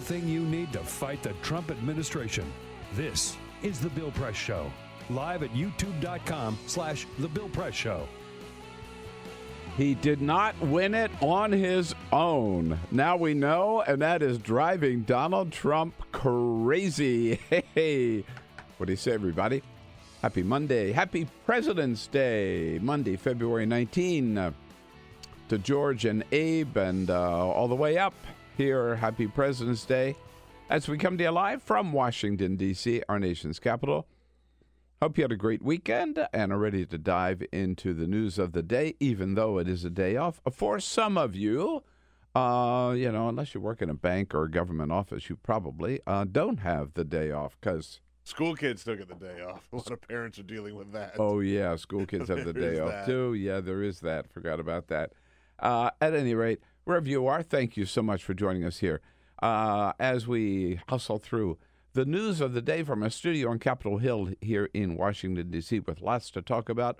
Everything you need to fight the Trump administration. This is The Bill Press Show, live at youtube.com slash The Bill Press Show. He did not win it on his own. Now we know, and that is driving Donald Trump crazy. Hey, what do you say, everybody? Happy Monday. Happy President's Day. Monday, February 19. Uh, to George and Abe and uh, all the way up here. Happy President's Day. As we come to you live from Washington, D.C., our nation's capital. Hope you had a great weekend and are ready to dive into the news of the day, even though it is a day off. For some of you, uh, you know, unless you work in a bank or a government office, you probably uh, don't have the day off because. School kids still get the day off. A lot of parents are dealing with that. Oh, yeah, school kids have the day off that. too. Yeah, there is that. Forgot about that. Uh, at any rate, wherever you are, thank you so much for joining us here uh, as we hustle through the news of the day from a studio on Capitol Hill here in Washington, D.C., with lots to talk about.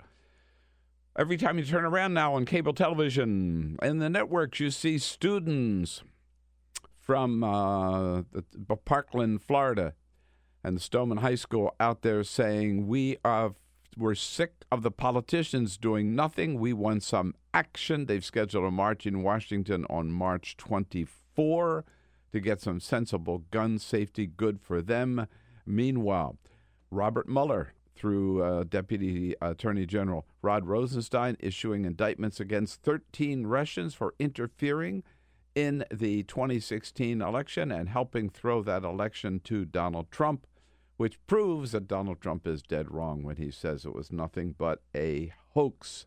Every time you turn around now on cable television and the networks, you see students from uh, Parkland, Florida, and Stoneman High School out there saying we are we're sick of the politicians doing nothing. We want some action. They've scheduled a march in Washington on March 24 to get some sensible gun safety. Good for them. Meanwhile, Robert Mueller, through uh, Deputy Attorney General Rod Rosenstein, issuing indictments against 13 Russians for interfering in the 2016 election and helping throw that election to Donald Trump, which proves that Donald Trump is dead wrong when he says it was nothing but a hoax.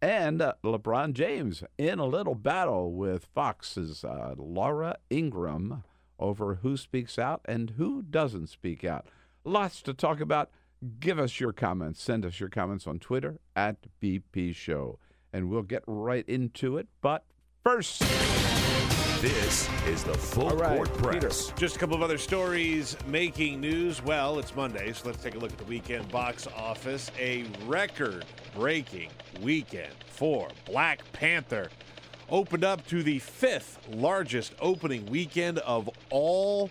And uh, LeBron James in a little battle with Fox's uh, Laura Ingraham over who speaks out and who doesn't speak out. Lots to talk about. Give us your comments. Send us your comments on Twitter at BP Show, and we'll get right into it. But first, This is the Full All right, Court Press. Peter. Just a couple of other stories making news. Well, it's Monday, so let's take a look at the weekend box office. A record breaking weekend for Black Panther. Opened up to the fifth largest opening weekend of all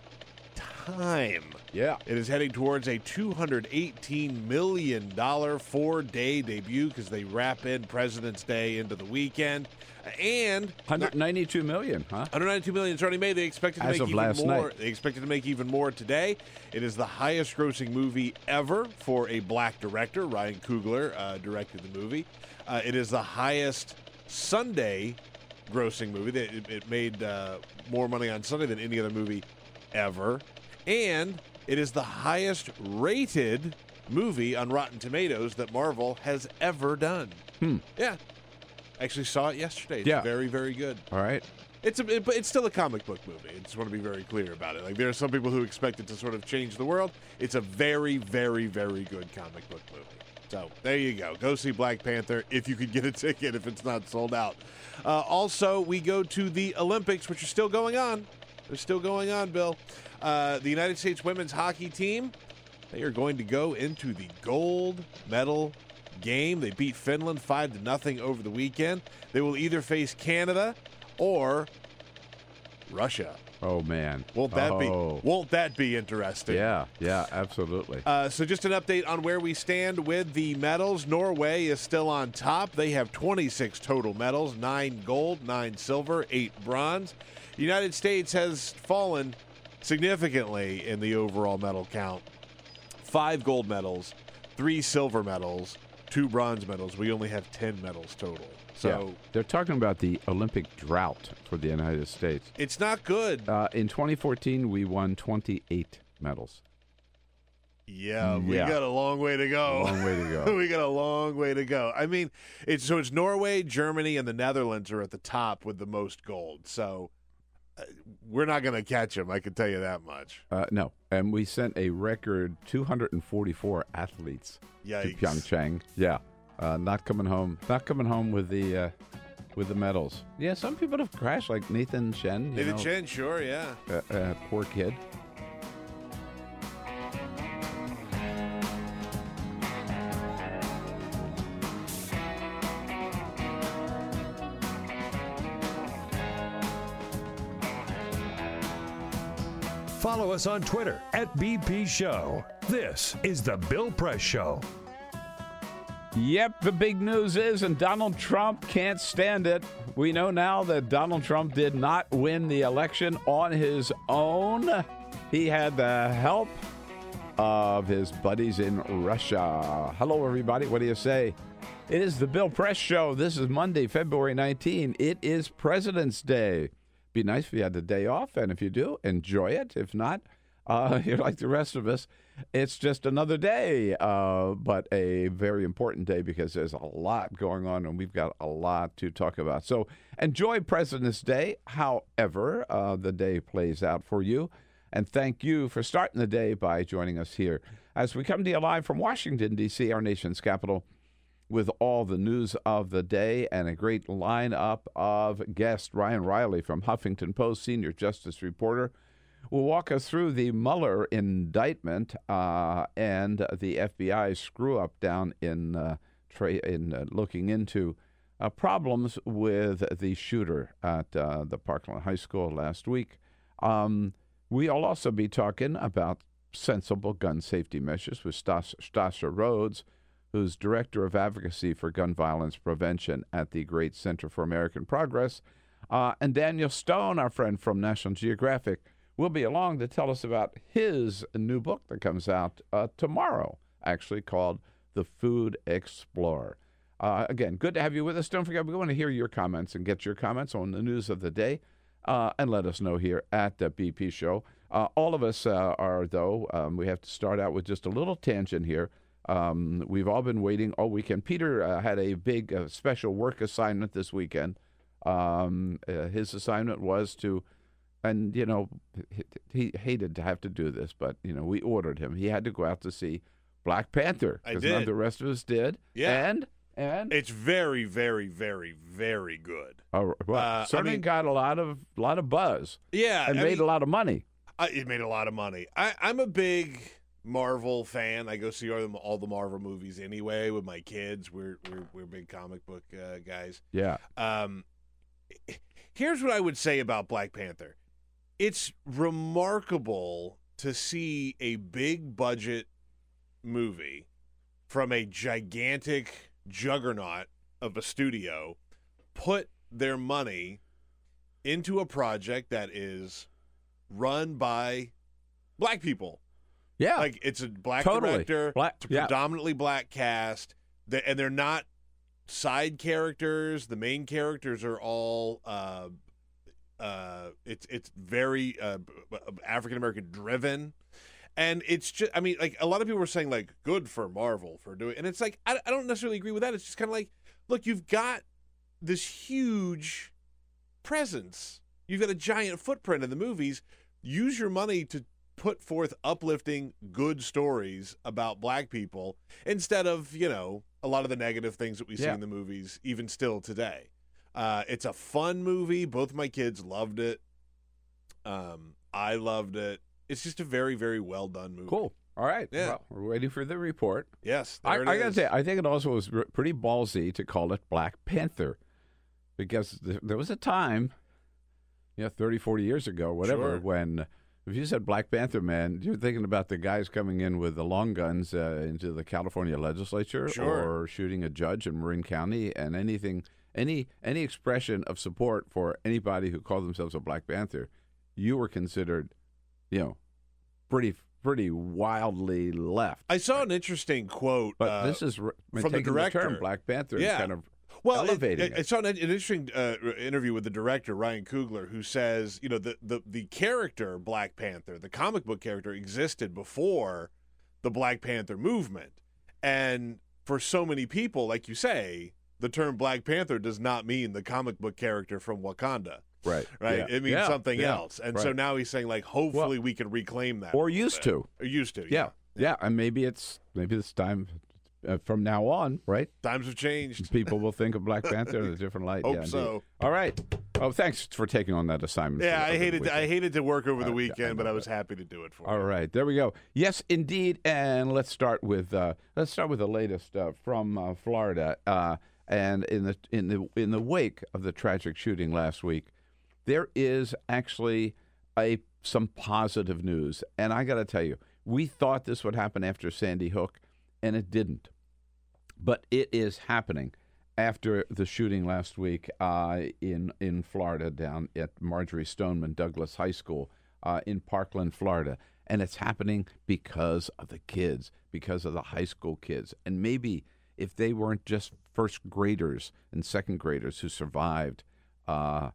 time. Yeah, It is heading towards a $218 million four day debut because they wrap in President's Day into the weekend. And 192 million, huh? 192 million is already made. They expected to As make of even last more. night. They expected to make even more today. It is the highest grossing movie ever for a black director. Ryan Coogler uh, directed the movie. Uh, it is the highest Sunday grossing movie. It, it- it made uh, more money on Sunday than any other movie ever. And it is the highest rated movie on Rotten Tomatoes that Marvel has ever done. Hmm. Yeah. Actually saw it yesterday. It's Yeah. very, very good. All right. It's a, it, but it's still a comic book movie. I just want to be very clear about it. Like there are some people who expect it to sort of change the world. It's a very, very, very good comic book movie. So there you go. Go see Black Panther if you could get a ticket if it's not sold out. Uh, also, we go to the Olympics, which are still going on. They're still going on, Bill. Uh, the United States women's hockey team they are going to go into the gold medal game. They beat Finland five to nothing over the weekend. They will either face Canada or Russia. Oh man. Won't that oh. be? Won't that be interesting? Yeah, yeah, absolutely. Uh, so, just an update on where we stand with the medals. Norway is still on top. They have 26 total medals nine gold, nine silver, eight bronze. The United States has fallen significantly in the overall medal count five gold medals, three silver medals, two bronze medals. We only have 10 medals total. So, yeah. they're talking about the Olympic drought for the United States. it's not good. Uh, in 2014, we won 28 medals. Yeah, we Yeah. got a long way to go. Long way to go. we got a long way to go. I mean, it's so it's Norway, Germany, and the Netherlands are at the top with the most gold. So we're not going to catch him. I can tell you that much. Uh, no, and we sent a record 244 athletes Yikes. to Pyeongchang. Yeah, uh, not coming home. Not coming home with the uh, with the medals. Yeah, some people have crashed, like Nathan you David know, Chen, sure, yeah. uh, uh, poor kid. Follow us on Twitter at BP Show. This is The Bill Press Show. Yep, the big news is, and Donald Trump can't stand it. We know now that Donald Trump did not win the election on his own. He had the help of his buddies in Russia. Hello, everybody. What do you say? It is the Bill Press Show. This is Monday, February 19. It is President's Day. Be nice if you had the day off, and if you do, enjoy it. If not, uh, you're like the rest of us. It's just another day, uh, but a very important day because there's a lot going on, and we've got a lot to talk about. So enjoy President's Day, however uh, the day plays out for you. And thank you for starting the day by joining us here as we come to you live from Washington, D.C., our nation's capital with all the news of the day and a great lineup of guests. Ryan Reilly from Huffington Post, senior justice reporter, will walk us through the Mueller indictment uh, and the FBI screw up down in uh, tra- in uh, looking into uh, problems with the shooter at uh, the Parkland High School last week. Um, we'll also be talking about sensible gun safety measures with Stas- Stasha Rhodes who's Director of Advocacy for Gun Violence Prevention at the Great Center for American Progress. Uh, and Daniel Stone, our friend from National Geographic, will be along to tell us about his new book that comes out uh, tomorrow, actually called The Food Explorer. Uh, again, good to have you with us. Don't forget, we want to hear your comments and get your comments on the news of the day uh, and let us know here at the BP Show. Uh, all of us uh, are, though, um, we have to start out with just a little tangent here. Um, we've all been waiting all weekend. Peter uh, had a big uh, special work assignment this weekend. Um, uh, his assignment was to, and you know, he, he hated to have to do this, but you know, we ordered him. He had to go out to see Black Panther I none of did. the rest of us did. Yeah. and and It's very, very, very, very good. uh, well, Uh, I mean- got a lot of lot of buzz Yeah. and I made mean, a lot of money. I, it made a lot of money. I, I'm a big Marvel fan. I go see all the, all the Marvel movies anyway with my kids. We're we're, we're big comic book uh, guys. Yeah, Um, here's what I would say about Black Panther. It's remarkable to see a big budget movie from a gigantic juggernaut of a studio put their money into a project that is run by black people. Yeah, Like it's a black Totally. director, Black- it's yeah. predominantly black cast, They- and they're not side characters. The main characters are all uh, uh, it's it's very uh, African American driven, and it's just I mean like a lot of people were saying like good for Marvel for doing, and it's like I, I don't necessarily agree with that. It's just kind of like look, you've got this huge presence, you've got a giant footprint in the movies. Use your money to put forth uplifting good stories about black people instead of you know a lot of the negative things that we see Yeah. in the movies even still today uh, it's a fun movie both my kids loved it um, i loved it it's just a very very well done movie cool. All right, Yeah. well, we're waiting for the report. yes I, I gotta say, I think it also was r- pretty ballsy to call it Black Panther, because th- there was a time you know, 30, 40 years ago, whatever, Sure. when if you said Black Panther man, you're thinking about the guys coming in with the long guns uh, into the California legislature Sure. or shooting a judge in Marin County and anything, any any expression of support for anybody who called themselves a Black Panther, you were considered, you know, pretty pretty wildly left. I saw an interesting quote. But uh, this is from the director. term Black Panther Yeah. kind of well, it- elevating it, I saw an, an interesting uh, interview with the director Ryan Coogler, who says, you know, the, the the character Black Panther, the comic book character, existed before the Black Panther movement, and for so many people, like you say, the term Black Panther does not mean the comic book character from Wakanda. right, Right, yeah. it means Yeah, something yeah, else, and so now he's saying like, hopefully we can reclaim that, or used bit. to. or used to, Yeah, yeah, and maybe it's maybe it's time uh, from now on, right? Times have changed. People will think of Black Panther in a different light. Hope yeah, indeed. so. All right. Oh, thanks for taking on that assignment. Yeah, I hated I hated to work over the Uh, yeah, I weekend, but I was that. happy to do it for All you. right, there we go. Yes, indeed, and let's start with uh, let's start with the latest uh, from uh, Florida. Uh, and in the in the in the wake of the tragic shooting last week, there is actually a some positive news. And I got to tell you, we thought this would happen after Sandy Hook, and it didn't. But it is happening. After the shooting last week uh, in in Florida, down at Marjory Stoneman Douglas High School uh, in Parkland, Florida, and it's happening because of the kids, because of the high school kids, and maybe if they weren't just first graders and second graders who survived uh,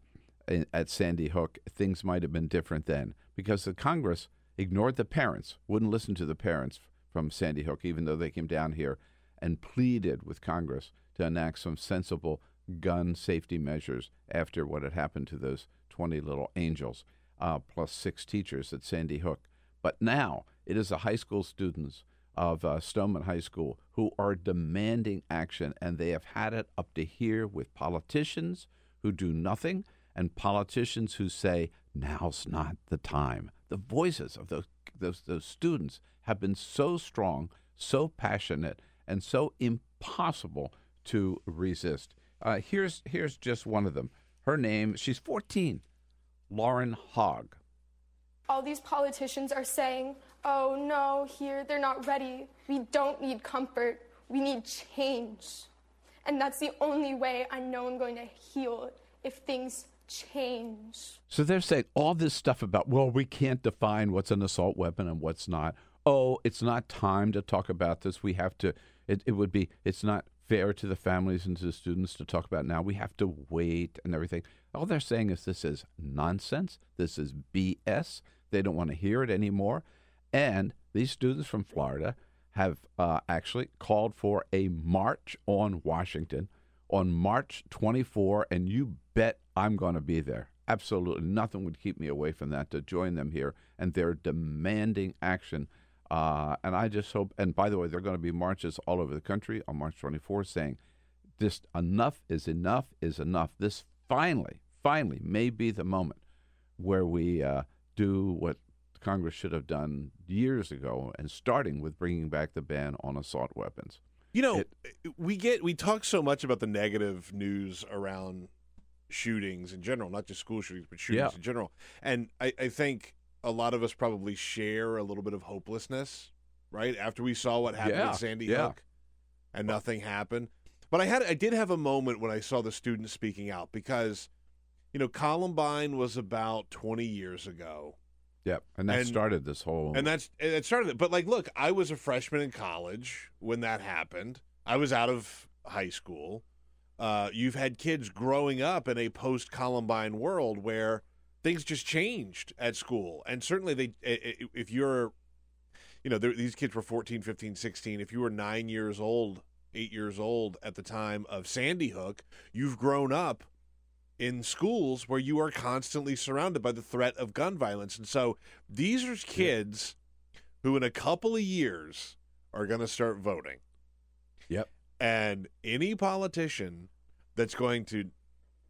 in- at Sandy Hook, things might have been different then, because the Congress ignored the parents, wouldn't listen to the parents from Sandy Hook, even though they came down here and pleaded with Congress to enact some sensible gun safety measures after what had happened to those 20 little angels, uh, plus six teachers at Sandy Hook. But now it is the high school students of uh, Stoneman High School who are demanding action, and they have had it up to here with politicians who do nothing and politicians who say, now's not the time. The voices of those, those, those students have been so strong, so passionate, and so impossible to resist. Uh, here's, here's just one of them. Her name, she's 14, Lauren Hogg. all these politicians are saying, oh no, here, they're not ready. We don't need comfort. We need change. And that's the only way I know I'm going to heal if things change. So they're saying all this stuff about, well, we can't define what's an assault weapon and what's not. Oh, it's not time to talk about this. We have to, it, it would be, it's not fair to the families and to the students to talk about now. We have to wait and everything. All they're saying is this is nonsense. This is BS. They don't want to hear it anymore. And these students from Florida have uh, actually called for a march on Washington on March 24, and you bet I'm going to be there. Absolutely nothing would keep me away from that to join them here, and they're demanding action. Uh, and I just hope, and by the way, there are going to be marches all over the country on March 24 saying, just enough is enough is enough. This finally, finally may be the moment where we uh, do what Congress should have done years ago, and starting with bringing back the ban on assault weapons. You know, It- we get we talk so much about the negative news around shootings in general, not just school shootings, but shootings Yeah. in general. And I, I think a lot of us probably share a little bit of hopelessness, right? After we saw what happened Yeah, at Sandy yeah. Hook and nothing happened. But I had I did have a moment when I saw the students speaking out because, you know, Columbine was about twenty years ago. Yep, and that And- started this whole. And that's it started it. But like, look, I was a freshman in college when that happened. I was out of high school. Uh, you've had kids growing up in a post Columbine world where things just changed at school, and certainly they, if you're, you know, these kids were 14, 15, 16. If you were nine years old, eight years old at the time of Sandy Hook, you've grown up in schools where you are constantly surrounded by the threat of gun violence. And so these are kids who, in a couple of years, are going to start voting. Yep. And any politician that's going to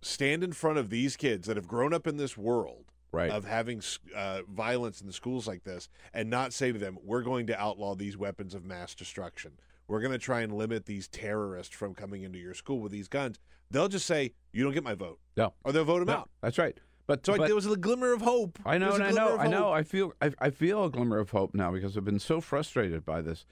stand in front of these kids that have grown up in this world right. of having uh, violence in the schools like this and not say to them, we're going to outlaw these weapons of mass destruction. We're going to try and limit these terrorists from coming into your school with these guns. They'll just say, you don't get my vote. yeah. Or they'll vote them No, out. That's right. But, So but there was a glimmer of hope. I know, and I know, I know. I feel, I, I feel a glimmer of hope now because I've been so frustrated by this and th- th-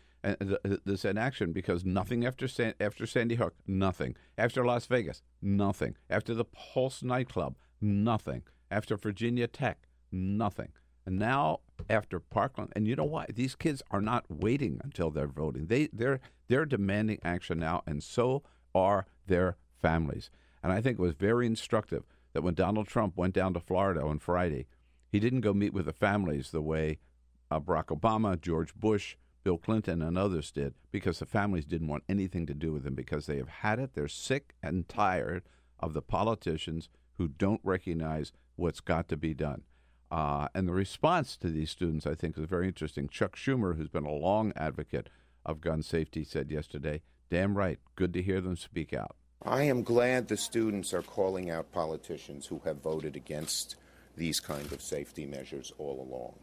this inaction because nothing after San, after Sandy Hook, nothing after Las Vegas, nothing after the Pulse nightclub, nothing after Virginia Tech, nothing, and now after Parkland. And you know why? These kids are not waiting until they're voting. They they're they're demanding action now, and so are their families. And I think it was very instructive that when Donald Trump went down to Florida on Friday, he didn't go meet with the families the way uh, Barack Obama, George Bush, Bill Clinton, and others did, because the families didn't want anything to do with them because they have had it. They're sick and tired of the politicians who don't recognize what's got to be done. Uh, and the response to these students, I think, is very interesting. Chuck Schumer, who's been a long advocate of gun safety, said yesterday, damn right, good to hear them speak out. I am glad the students are calling out politicians who have voted against these kind of safety measures all along.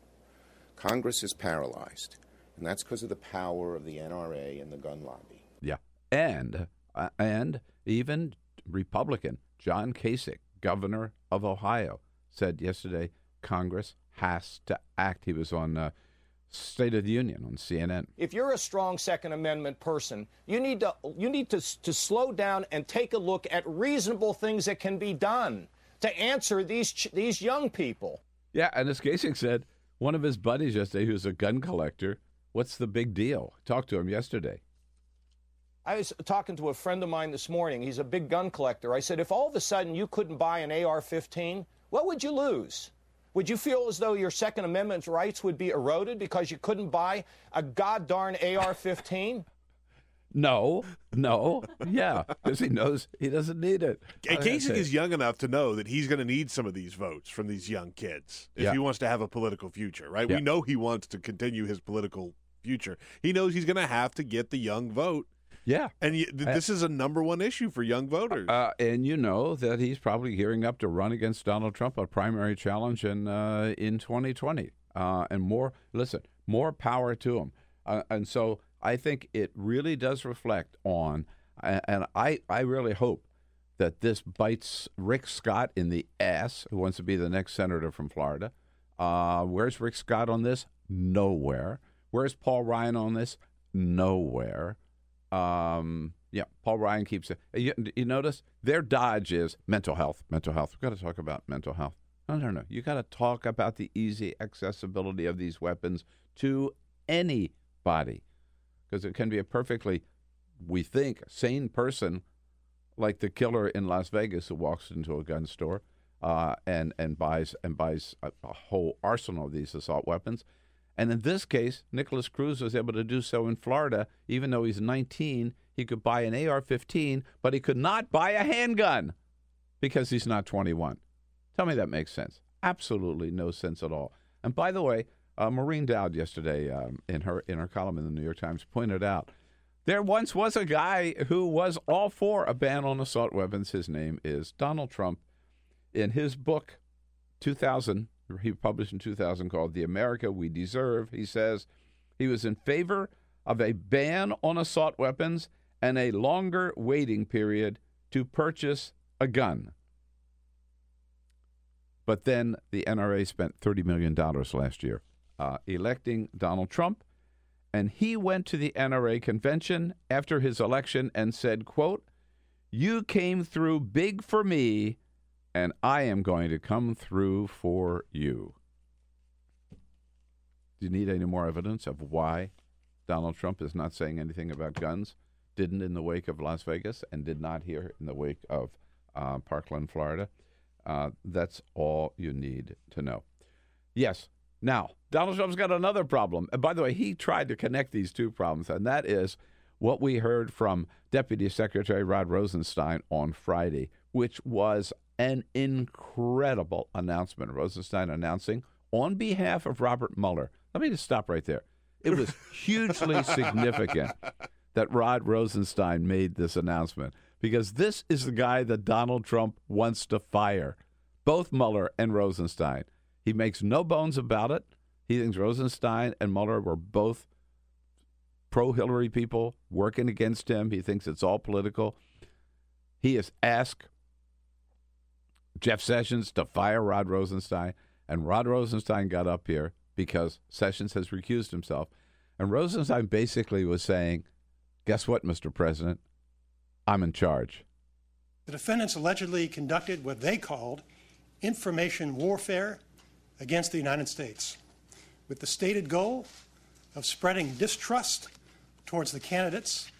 Congress is paralyzed, and that's because of the power of the NRA and the gun lobby. Yeah, and uh, and even Republican John Kasich, governor of Ohio, said yesterday Congress has to act. He was on uh, State of the Union on CNN. If you're a strong Second Amendment person, you need to you need to to slow down and take a look at reasonable things that can be done to answer these ch- these young people. Yeah, and as Kasich said, one of his buddies yesterday, who's a gun collector, what's the big deal? Talked to him yesterday. I was talking to a friend of mine this morning. He's a big gun collector. I said, if all of a sudden you couldn't buy an AR-15, what would you lose? Would you feel as though your Second Amendment rights would be eroded because you couldn't buy a god darn AR-15? No, no, yeah, because he knows he doesn't need it. And Kasich is young enough to know that he's going to need some of these votes from these young kids if Yeah. he wants to have a political future, right? Yeah. We know he wants to continue his political future. He knows he's going to have to get the young vote, yeah, and y- th- this is a number one issue for young voters. Uh, and you know that he's probably gearing up to run against Donald Trump, a primary challenge in uh, in 2020. Uh, and more, listen, more power to him. Uh, and so I think it really does reflect on, and I, I really hope that this bites Rick Scott in the ass, who wants to be the next senator from Florida. Uh, where's Rick Scott on this? Nowhere. Where's Paul Ryan on this? Nowhere. Um, yeah, Paul Ryan keeps it. You, you notice their dodge is mental health. Mental health. We've got to talk about mental health. No, no, no. You got to talk about the easy accessibility of these weapons to anybody, because it can be a perfectly, we think, sane person, like the killer in Las Vegas who walks into a gun store uh, and and buys and buys a, a whole arsenal of these assault weapons. And in this case, Nikolas Cruz was able to do so in Florida, even though he's 19. He could buy an AR-15, but he could not buy a handgun because he's not 21. Tell me that makes sense. Absolutely no sense at all. And by the way, uh, Maureen Dowd yesterday um, in her in her column in the New York Times pointed out there once was a guy who was all for a ban on assault weapons. His name is Donald Trump. In his book, 2000, he published in 2000 called The America We Deserve, he says he was in favor of a ban on assault weapons and a longer waiting period to purchase a gun. But then the NRA spent $30 million last year uh, electing Donald Trump. And he went to the NRA convention after his election and said, quote, you came through big for me, and I am going to come through for you. Do you need any more evidence of why Donald Trump is not saying anything about guns? Didn't in the wake of Las Vegas and did not here in the wake of uh, Parkland, Florida. Uh, that's all you need to know. Yes. Now, Donald Trump's got another problem. And by the way, he tried to connect these two problems, and that is what we heard from Deputy Secretary Rod Rosenstein on Friday, which was an incredible announcement. Rosenstein announcing on behalf of Robert Mueller. Let me just stop right there. It was hugely significant that Rod Rosenstein made this announcement because this is the guy that Donald Trump wants to fire, both Mueller and Rosenstein. He makes no bones about it. He thinks Rosenstein and Mueller were both pro Hillary people working against him. He thinks it's all political. He has asked Jeff Sessions to fire Rod Rosenstein, and Rod Rosenstein got up here because Sessions has recused himself, and Rosenstein basically was saying, "Guess what, Mr. President? I'm in charge." The defendants allegedly conducted what they called information warfare against the United States, with the stated goal of spreading distrust towards the candidates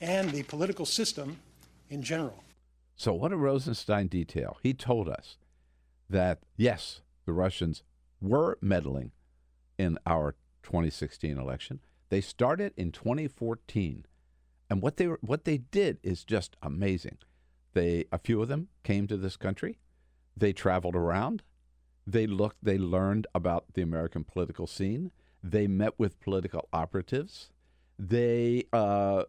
and the political system in general. So, what did Rosenstein detail? He told us that, yes, the Russians were meddling in our 2016 election. They started in 2014. And what they, were, what they did is just amazing. They, a few of them came to this country. They traveled around. They looked, they learned about the American political scene. They met with political operatives. They uh,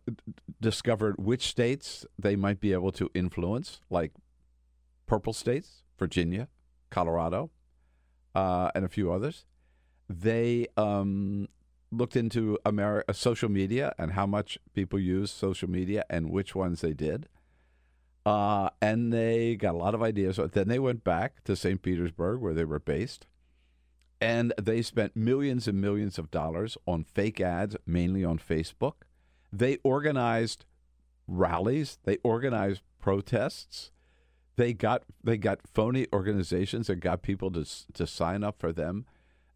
discovered which states they might be able to influence, like purple states, Virginia, Colorado, uh, and a few others. They um, looked into America, social media and how much people use social media and which ones they did. Uh, and they got a lot of ideas. Then they went back to St. Petersburg, where they were based, and they spent millions and millions of dollars on fake ads, mainly on Facebook. They organized rallies. They organized protests. They got they got phony organizations and got people to to sign up for them.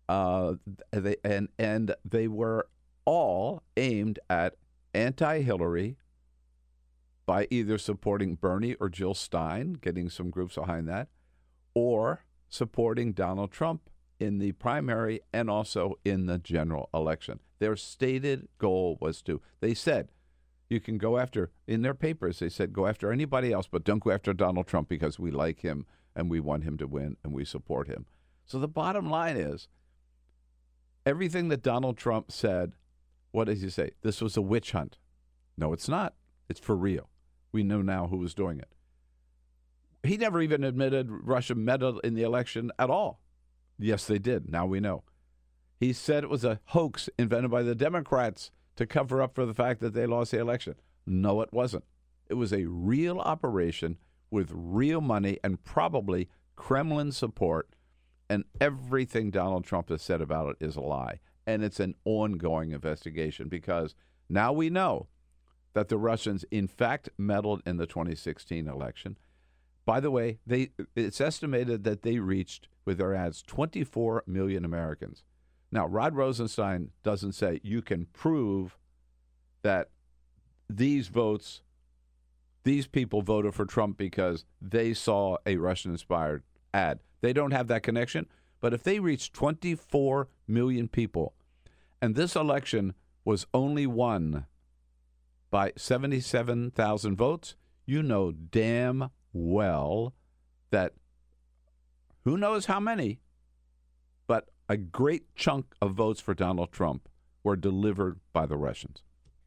Uh, they and and they were all aimed at anti-Hillary by either supporting Bernie or Jill Stein, getting some groups behind that, or supporting Donald Trump in the primary and also in the general election. Their stated goal was to, they said, you can go after, in their papers, they said, go after anybody else, but don't go after Donald Trump because we like him and we want him to win and we support him. So the bottom line is everything that Donald Trump said, what does he say? This was a witch hunt. No, it's not. It's for real. We know now who was doing it. He never even admitted Russia meddled in the election at all. Yes, they did. Now we know. He said it was a hoax invented by the Democrats to cover up for the fact that they lost the election. No, it wasn't. It was a real operation with real money and probably Kremlin support. And everything Donald Trump has said about it is a lie. And it's an ongoing investigation because now we know that the Russians, in fact, meddled in the 2016 election. By the way, they it's estimated that they reached with their ads 24 million Americans. Now, Rod Rosenstein doesn't say you can prove that these votes, these people voted for Trump because they saw a Russian inspired ad. They don't have that connection. But if they reached 24 million people, and this election was only won by 77,000 votes, you know damn well that who knows how many, but a great chunk of votes for Donald Trump were delivered by the Russians.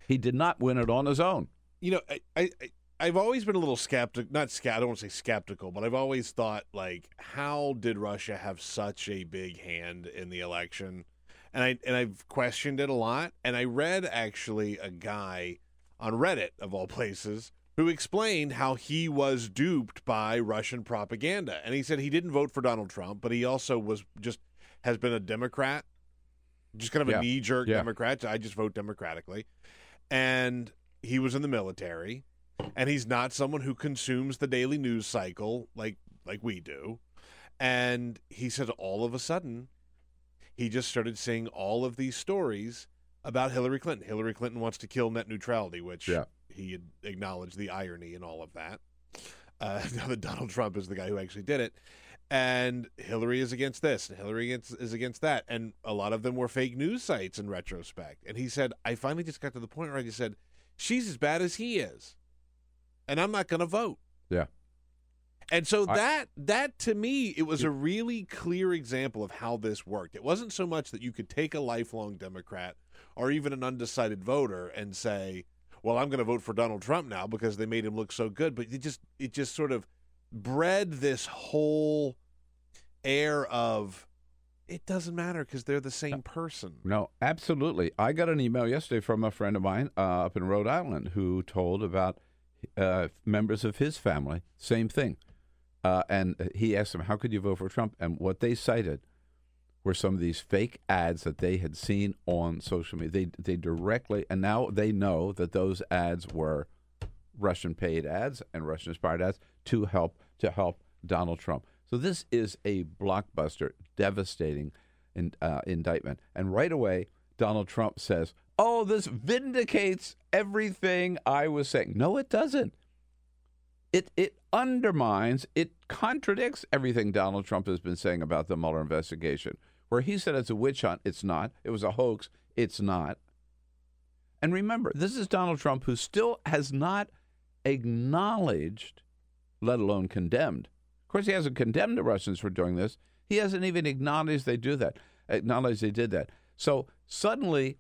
He did not win it on his own. You know, I, I, I've always been a little skeptical. Not sca- I don't want to say skeptical, but I've always thought like, how did Russia have such a big hand in the election? And I and I've questioned it a lot. And I read actually a guy on Reddit of all places who explained how he was duped by Russian propaganda. And he said he didn't vote for Donald Trump, but he also was just has been a Democrat, just kind of Yeah. a knee jerk Yeah. Democrat. I just vote democratically. And he was in the military, and he's not someone who consumes the daily news cycle like like we do. And he said all of a sudden, he just started seeing all of these stories about Hillary Clinton. Hillary Clinton wants to kill net neutrality, which Yeah. He had acknowledged the irony in all of that. Uh, now that Donald Trump is the guy who actually did it. And Hillary is against this, and Hillary is against that. And a lot of them were fake news sites in retrospect. And he said, I finally just got to the point where I just said, she's as bad as he is. And I'm not going to vote. Yeah. And so I- that that to me it was a really clear example of how this worked. It wasn't so much that you could take a lifelong Democrat or even an undecided voter and say, "Well, I'm going to vote for Donald Trump now because they made him look so good," but it just it just sort of bred this whole air of it doesn't matter because they're the same person. No, absolutely. I got an email yesterday from a friend of mine uh, up in Rhode Island who told about uh, members of his family, same thing. Uh, and he asked them, "How could you vote for Trump?" And what they cited were some of these fake ads that they had seen on social media. They they directly, and now they know that those ads were Russian paid ads and Russian inspired ads to help to help Donald Trump. So this is a blockbuster, devastating in, uh, indictment. And right away, Donald Trump says, "Oh, this vindicates everything I was saying." No, it doesn't. It it undermines, it contradicts everything Donald Trump has been saying about the Mueller investigation. Where he said it's a witch hunt, it's not. It was a hoax, it's not. And remember, this is Donald Trump who still has not acknowledged, let alone condemned. Of course, he hasn't condemned the Russians for doing this. He hasn't even acknowledged they do that, acknowledged they did that. So suddenly,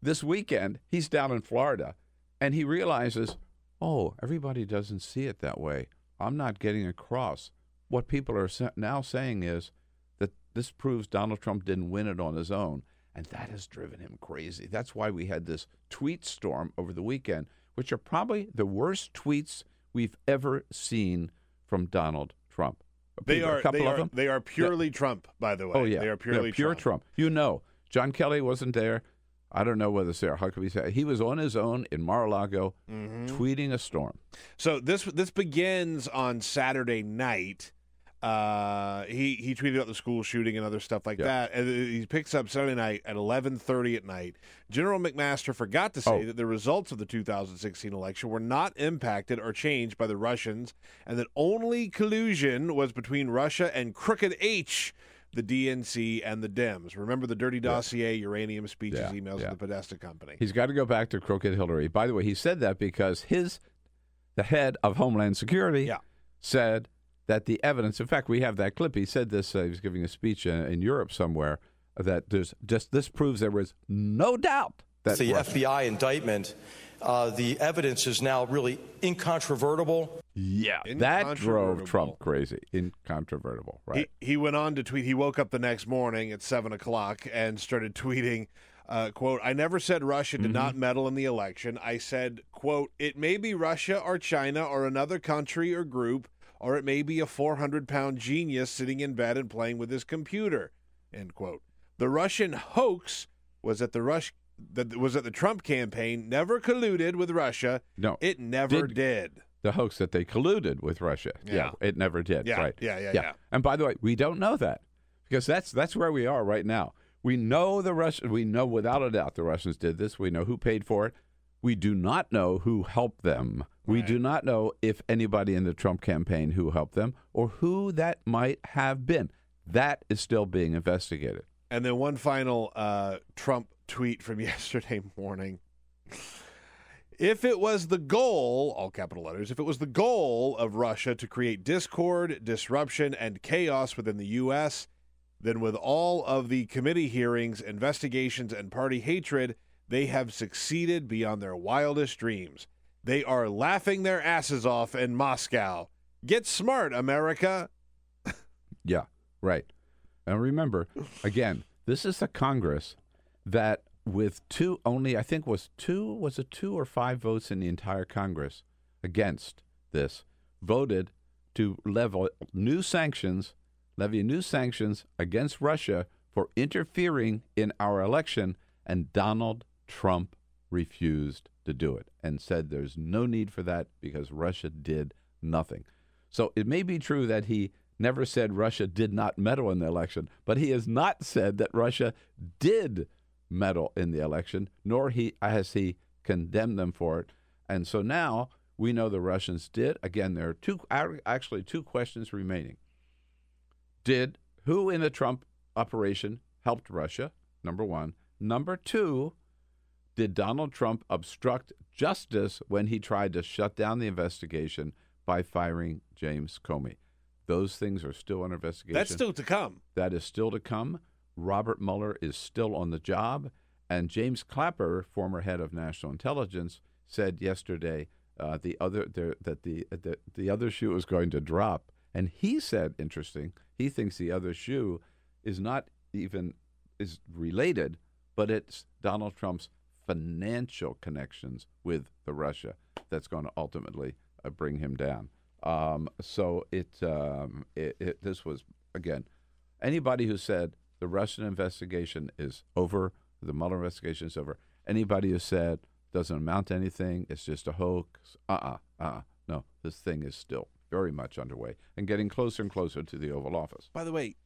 this weekend, he's down in Florida, and he realizes, oh, everybody doesn't see it that way. I'm not getting across. What people are now saying is this proves Donald Trump didn't win it on his own. And that has driven him crazy. That's why we had this tweet storm over the weekend, which are probably the worst tweets we've ever seen from Donald Trump. They A are couple they of are, them. they are purely Trump, by the way. Oh yeah, they are purely pure Trump. Trump. You know, John Kelly wasn't there. I don't know whether Sarah Huckabee said he was on his own in Mar-a-Lago, Mm-hmm. tweeting a storm. So this this begins on Saturday night. Uh, he he tweeted out the school shooting and other stuff like Yeah. that, and he picks up Saturday night at eleven thirty at night. General McMaster forgot to say Oh. that the results of the 2016 election were not impacted or changed by the Russians, and that only collusion was between Russia and Crooked H, the DNC, and the Dems. Remember the dirty dossier, uranium speeches, Yeah, emails yeah. of the Podesta company. He's got to go back to Crooked Hillary. By the way, he said that because his, the head of Homeland Security, Yeah. said that the evidence. In fact, we have that clip. He said this. Uh, he was giving a speech in, in Europe somewhere. That there's just this proves there was no doubt that the Russia- FBI indictment, uh, the evidence is now really incontrovertible. Yeah, that drove Trump crazy. Incontrovertible, right? He, he went on to tweet. He woke up the next morning at seven o'clock and started tweeting. Uh, quote, I never said Russia did not meddle in the election. I said, quote, it may be Russia or China or another country or group, or it may be a 400 pound genius sitting in bed and playing with his computer, end quote. The Russian hoax was that the Rush that was that the Trump campaign never colluded with Russia. No. It never Did- did. the hoax that they colluded with Russia. Yeah. it never did. Yeah, right. yeah, yeah, yeah. And by the way, we don't know that because that's that's where we are right now. We know the Russians. We know without a doubt the Russians did this. We know who paid for it. We do not know who helped them. We do not know if anybody in the Trump campaign who helped them or who that might have been. That is still being investigated. And then one final uh, Trump tweet from yesterday morning. If it was the goal, all capital letters, if it was the goal of Russia to create discord, disruption, and chaos within the U.S., then with all of the committee hearings, investigations, and party hatred, they have succeeded beyond their wildest dreams. They are laughing their asses off in Moscow. Get smart, America. Yeah, right. And remember, again, this is the Congress that, with two only, I think was two, was it two or five votes in the entire Congress against this, voted to level new sanctions, levy new sanctions against Russia for interfering in our election, and Donald Trump refused to do it and said there's no need for that because Russia did nothing. So it may be true that he never said Russia did not meddle in the election, but he has not said that Russia did meddle in the election, nor he has he condemned them for it. And so now we know the Russians did. Again, there are two actually two questions remaining. Did who in the Trump operation helped Russia? Number 1. Number 2, did Donald Trump obstruct justice when he tried to shut down the investigation by firing James Comey? Those things are still under investigation. That's still to come. That is still to come. Robert Mueller is still on the job. And James Clapper, former head of national intelligence, said yesterday uh, the other there, that the, the the other shoe is going to drop. And he said, interesting, he thinks the other shoe is not even is related, but it's Donald Trump's financial connections with the Russia that's going to ultimately uh, bring him down. Um, so it, um, it, it this was again anybody who said the Russian investigation is over, the Mueller investigation is over. Anybody who said doesn't amount to anything, it's just a hoax. Uh uh-uh, uh uh no, this thing is still very much underway and getting closer and closer to the Oval Office. By the way,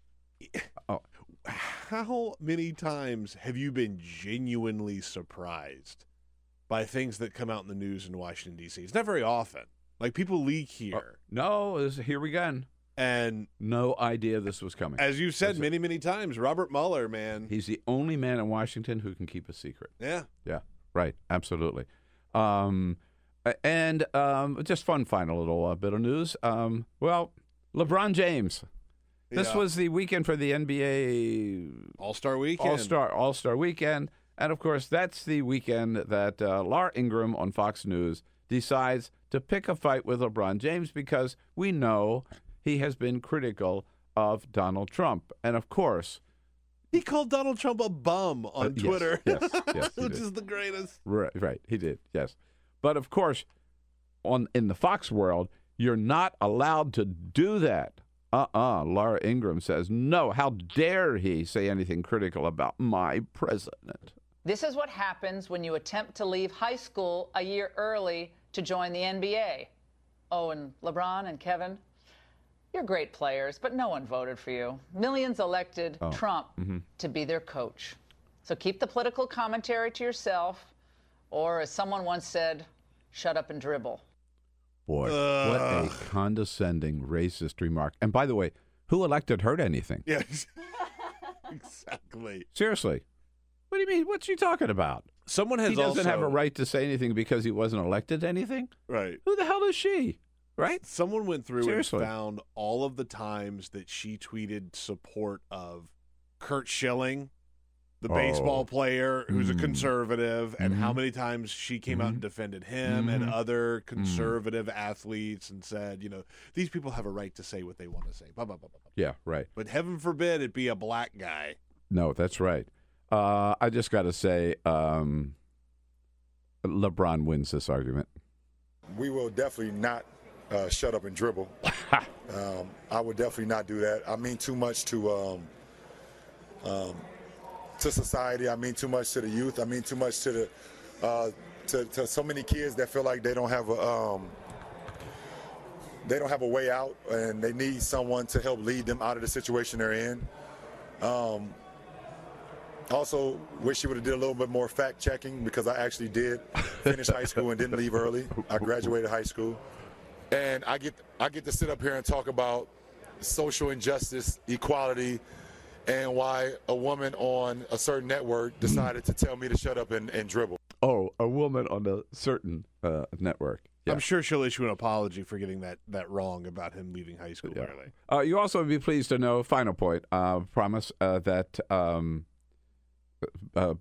Oh. How many times have you been genuinely surprised by things that come out in the news in Washington D.C.? It's not very often. Like people leak here, No, this, here we go. and No idea this was coming. as you've said That's it. many, many times, Robert Mueller, man, He's the only man in Washington who can keep a secret. yeah, Yeah, right. Absolutely. Um, and um, just fun final little uh, bit of news. Um, well, LeBron James. This Yeah. was the weekend for the NBA All Star Weekend, All Star All Star Weekend, and of course that's the weekend that uh, Laura Ingraham on Fox News decides to pick a fight with LeBron James because we know he has been critical of Donald Trump, and of course, He called Donald Trump a bum on Uh, yes, Twitter, yes, yes, which is the greatest. right, right, he did, yes, but of course, on in the Fox world, you're not allowed to do that. Uh-uh. Laura Ingraham says, no, how dare he say anything critical about my president? This is what happens when you attempt to leave high school a year early to join the NBA. Oh, and LeBron and Kevin, you're great players, but no one voted for you. Millions elected oh, Trump mm-hmm. to be their coach. So keep the political commentary to yourself, or as someone once said, shut up and dribble. Boy, what a condescending racist remark. And by the way, who elected her to anything? Yes. exactly. Seriously. What do you mean? What's she talking about? Someone has He doesn't have a right to say anything because he wasn't elected to anything? right. Who the hell is she? Right? Someone went through Seriously. and found all of the times that she tweeted support of Curt Schilling, the Oh. baseball player who's a Mm. conservative, and how Mhm. many times she came out and defended him and Mhm. other conservative athletes and said, you know, these people have a right to say what they want to say. Blah, blah, blah, blah, blah. Yeah, right. But heaven forbid it be a black guy. No, that's right. Uh, I just got to say, um, LeBron wins this argument. We will definitely not uh, shut up and dribble. um, I would definitely not do that. I mean too much to um, um, to society. I mean too much to the youth. I mean too much to the uh, to, to so many kids that feel like they don't have a um, they don't have a way out and they need someone to help lead them out of the situation they're in. Um, also, wish you would have did a little bit more fact checking because I actually did finish high school and didn't leave early. I graduated high school, and I get I get to sit up here and talk about social injustice, equality, and why a woman on a certain network decided to tell me to shut up and, and dribble. Oh, a woman on a certain uh, network. Yeah. I'm sure she'll issue an apology for getting that, that wrong about him leaving high school Yeah. early. Uh, you also would be pleased to know, final point, uh, promise uh, that um, uh,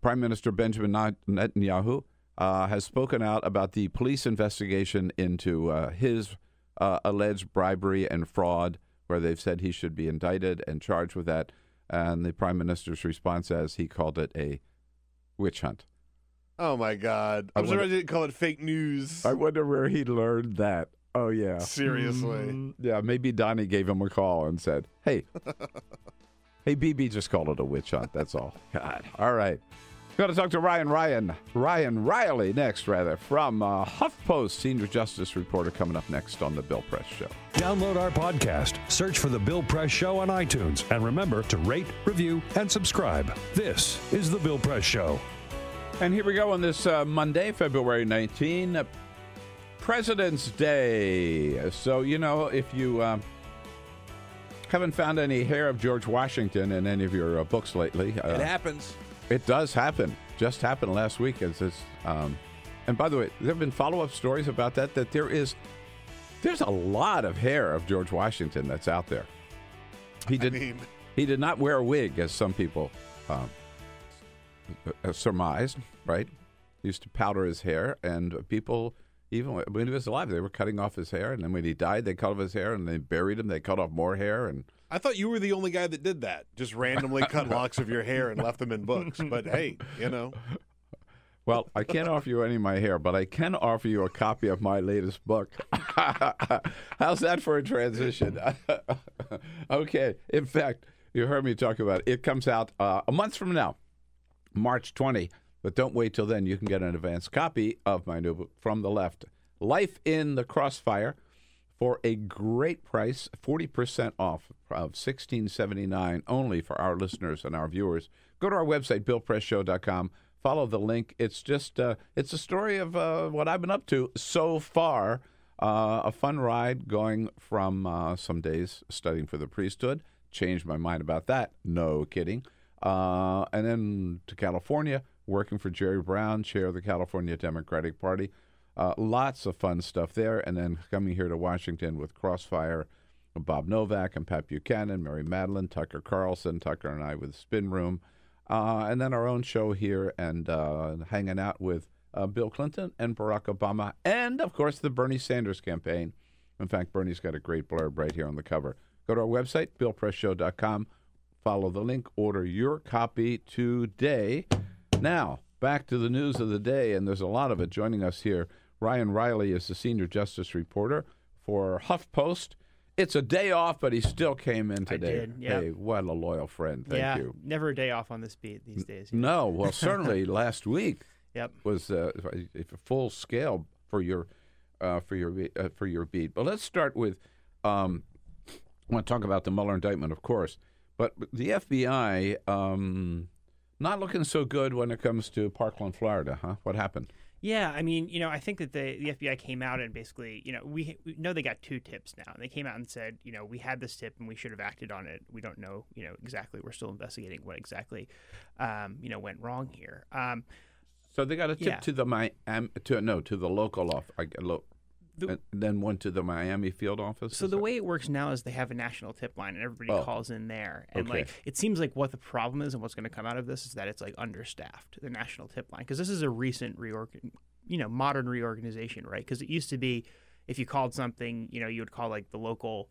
Prime Minister Benjamin Netanyahu uh, has spoken out about the police investigation into uh, his uh, alleged bribery and fraud, where they've said he should be indicted and charged with that. And the Prime Minister's response, as he called it, a witch hunt. Oh my God! I I'm surprised they didn't call it fake news. I wonder where he learned that. Oh, yeah. Seriously. Mm, yeah, maybe Donnie gave him a call and said, hey, hey, Bibi just called it a witch hunt. That's all. God. All right. Going to talk to Ryan Ryan, Ryan Reilly next, rather, from uh, HuffPost, senior justice reporter, coming up next on the Bill Press Show. Download our podcast, search for The Bill Press Show on iTunes, and remember to rate, review, and subscribe. This is The Bill Press Show. And here we go on this uh, Monday, February 19, uh, President's Day. So, you know, if you um, haven't found any hair of George Washington in any of your uh, books lately, uh, it happens. It does happen. Just happened last week. As this, um, and by the way, there have been follow-up stories about that. That there is, there's a lot of hair of George Washington that's out there. He did. mean- he did not wear a wig, as some people um, uh, surmised. Right? He used to powder his hair, and people, even when he was alive, they were cutting off his hair, and then when he died, they cut off his hair, and they buried him. They cut off more hair, and I thought you were the only guy that did that. Just randomly cut locks of your hair and left them in books. But hey, you know, Well, I can't offer you any of my hair, but I can offer you a copy of my latest book. How's that for a transition? okay. In fact, you heard me talk about it. It comes out uh, a month from now, March 20. But don't wait till then. You can get an advance copy of my new book, From the Left Life in the Crossfire, for a great price 40% off of $16.79 only for our listeners and our viewers. Go to our website, BillPressShow.com. Follow the link. It's just uh, it's a story of uh, what I've been up to so far. Uh, a fun ride going from uh, some days studying for the priesthood. Changed my mind about that. No kidding. Uh, and then to California, working for Jerry Brown, chair of the California Democratic Party. Uh, lots of fun stuff there. And then coming here to Washington with Crossfire, Bob Novak and Pat Buchanan, Mary Matalin, Tucker Carlson, Tucker and I with Spin Room. Uh, and then our own show here and uh, hanging out with uh, Bill Clinton and Barack Obama, and of course the Bernie Sanders campaign. In fact, Bernie's got a great blurb right here on the cover. Go to our website, BillPressShow.com. Follow the link. Order your copy today. Now, back to the news of the day, and there's a lot of it. Joining us here, Ryan Reilly is the senior justice reporter for HuffPost. It's a day off, but he still came in today. did, yep. Hey, what a loyal friend. Thank yeah, you. never a day off on this beat these days. No, well, certainly last week Yep. was uh, a full scale for your uh, for your uh, for your beat. But let's start with. Um, I want to talk about the Mueller indictment, of course, but the FBI um, not looking so good when it comes to Parkland, Florida. Huh? What happened? Yeah, I mean, you know, I think that the, the FBI came out and basically, you know, we, we know they got two tips now. They came out and said, you know, we had this tip and we should have acted on it. We don't know, you know, exactly. We're still investigating what exactly, um, you know, went wrong here. Um, So they got a tip Yeah. to the Miami to no to the local off. I, lo, The- and then one to the Miami field office. So the that- way it works now is they have a national tip line and everybody Oh. calls in there. And Okay. like it seems like what the problem is and what's going to come out of this is that it's like understaffed the national tip line because this is a recent reorg you know modern reorganization, right? Because it used to be if you called something, you know, you would call like the local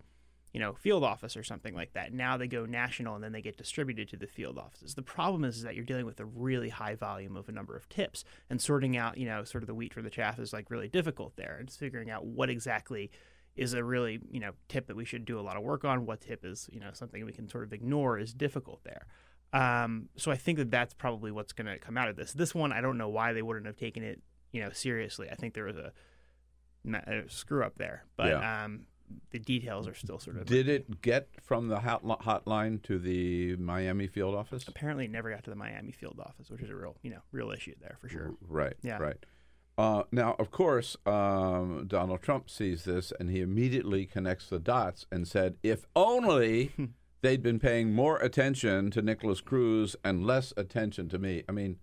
you know, field office or something like that. Now they go national and then they get distributed to the field offices. The problem is, is that you're dealing with a really high volume of a number of tips and sorting out, you know, sort of the wheat from the chaff is like really difficult there. And just figuring out what exactly is a really, you know, tip that we should do a lot of work on, what tip is, you know, something we can sort of ignore is difficult there. Um, so I think that that's probably what's going to come out of this. This one, I don't know why they wouldn't have taken it, you know, seriously. I think there was a, a screw up there, but Yeah. um, the details are still sort of Did it get from the hot- hotline to the Miami field office? apparently it never got to the Miami field office, which is a real, you know, real issue there for sure. Right. Yeah. Right. Uh, now, of course, um, Donald Trump sees this and he immediately connects the dots and said, if only they'd been paying more attention to Nikolas Cruz and less attention to me. I mean,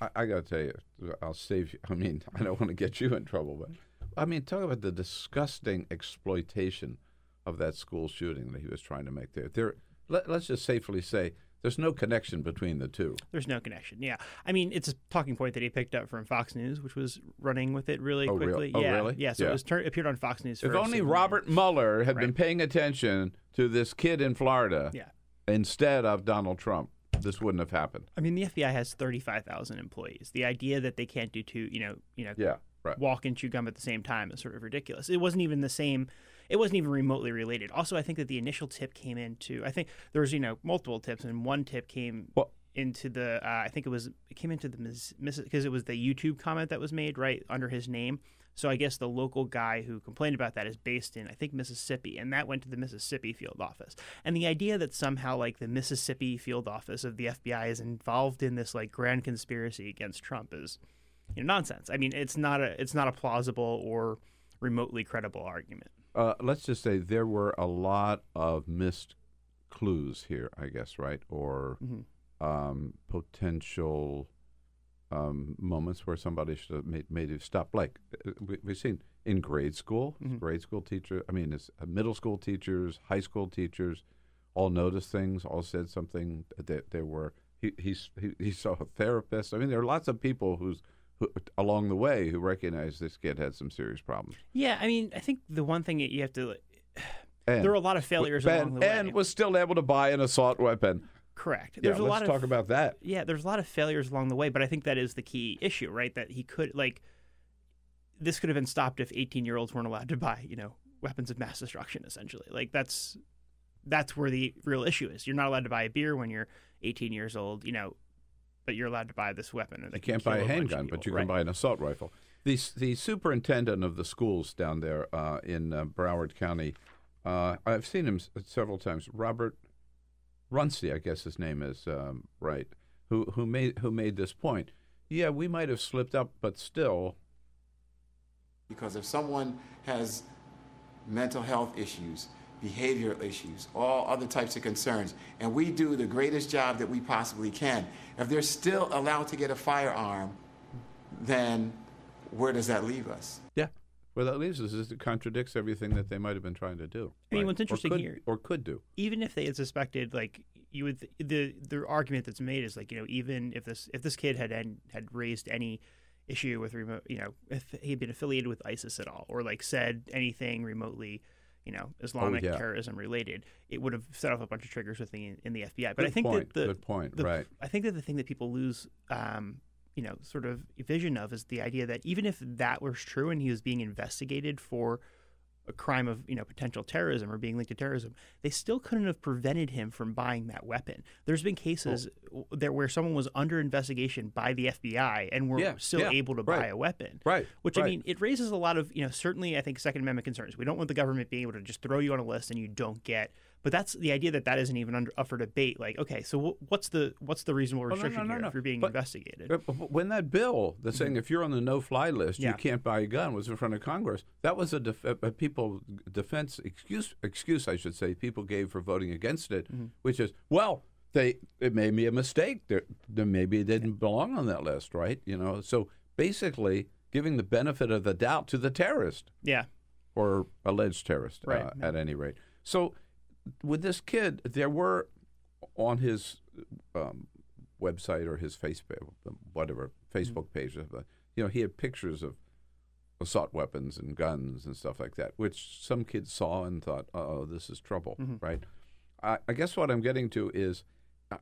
I, I got to tell you, I'll save you. I mean, I don't want to get you in trouble, but I mean, talk about the disgusting exploitation of that school shooting that he was trying to make there. There, let, let's just safely say there's no connection between the two. There's no connection. Yeah, I mean, it's a talking point that he picked up from Fox News, which was running with it really Oh, real- quickly. oh, yeah, really? yeah. So Yeah. it was appeared on Fox News. If first, only Robert Mueller had been paying attention to this kid in Florida Yeah. instead of Donald Trump, this wouldn't have happened. I mean, the FBI has 35,000 employees. The idea that they can't do two, you know, you know, Yeah, right. walk and chew gum at the same time is sort of ridiculous. It wasn't even the same. It wasn't even remotely related. Also, I think that the initial tip came into. I think there was, you know, multiple tips, and one tip came into the. Uh, I think it was it came into the because it was the YouTube comment that was made right under his name. So I guess the local guy who complained about that is based in I think Mississippi, and that went to the Mississippi field office. And the idea that somehow like the Mississippi field office of the FBI is involved in this like grand conspiracy against Trump is you know, nonsense. I mean, it's not a it's not a plausible or remotely credible argument. Uh, let's just say there were a lot of missed clues here, I guess, right? Or Mhm. um, potential um, moments where somebody should have made, made it stop. Like uh, we, we've seen in grade school, Mhm. grade school teacher. I mean, it's uh, middle school teachers, high school teachers, all noticed things, all said something. That there were he, he's, he he saw a therapist. I mean, there are lots of people who's who, along the way who recognized this kid had some serious problems. Yeah, I mean, I think the one thing that you have to And- there are a lot of failures and, along the way. and was still able to buy an assault weapon. Correct. Yeah, There's a let's lot of talk about that. Yeah, there's a lot of failures along the way, but I think that is the key issue, right? That he could like this could have been stopped if 18 year olds weren't allowed to buy, you know, weapons of mass destruction. Essentially, like that's that's where the real issue is. You're not allowed to buy a beer when you're 18 years old, you know, but you're allowed to buy this weapon. You can't buy a handgun, but you can buy an assault rifle. The the superintendent of the schools down there uh, in uh, Broward County, uh, I've seen him s- several times. Robert Runcie, I guess his name is um, right, who who made who made this point. Yeah, we might have slipped up, but still, Because if someone has mental health issues, behavioral issues, all other types of concerns, and we do the greatest job that we possibly can, if they're still allowed to get a firearm, then where does that leave us? yeah. Where that leaves us is it contradicts everything that they might have been trying to do. I mean, right? what's Or interesting could- here- or could do. even if they had suspected like you would the the argument that's made is like you know even if this if this kid had had, had raised any issue with remote you know if he had been affiliated with ISIS at all or like said anything remotely you know Islamic Oh, yeah. terrorism related it would have set off a bunch of triggers within in the FBI but Good I think point, that the good point, the- right. I think that the thing that people lose um you know sort of vision of is the idea that even if that was true and he was being investigated for a crime of you know potential terrorism or being linked to terrorism, they still couldn't have prevented him from buying that weapon. There's been cases w there where someone was under investigation by the FBI and were Yeah, still yeah, able to buy a weapon. right, Which I mean, it raises a lot of you know certainly I think Second Amendment concerns. We don't want the government being able to just throw you on a list and you don't get. But that's the idea that that isn't even under, up for debate. Like, okay, so wh- what's the what's the reasonable Oh, no, restriction no, no, here if you're being But- investigated? But When that bill that's saying if you're on the no-fly list, Yeah. you can't buy a gun was in front of Congress, that was a, def- a people defense excuse excuse I should say people gave for voting against it, Mm-hmm. which is well they it may be a mistake. There, there maybe it didn't belong on that list, right? You know, so basically giving the benefit of the doubt to the terrorist Yeah. or alleged terrorist, Right, uh, at any rate. So, with this kid, there were on his um, website or his Facebook, whatever Facebook Mm-hmm. page, uh, you know, he had pictures of assault weapons and guns and stuff like that, which some kids saw and thought, "Oh, this is trouble," Mm-hmm. right? I, I guess what I'm getting to is,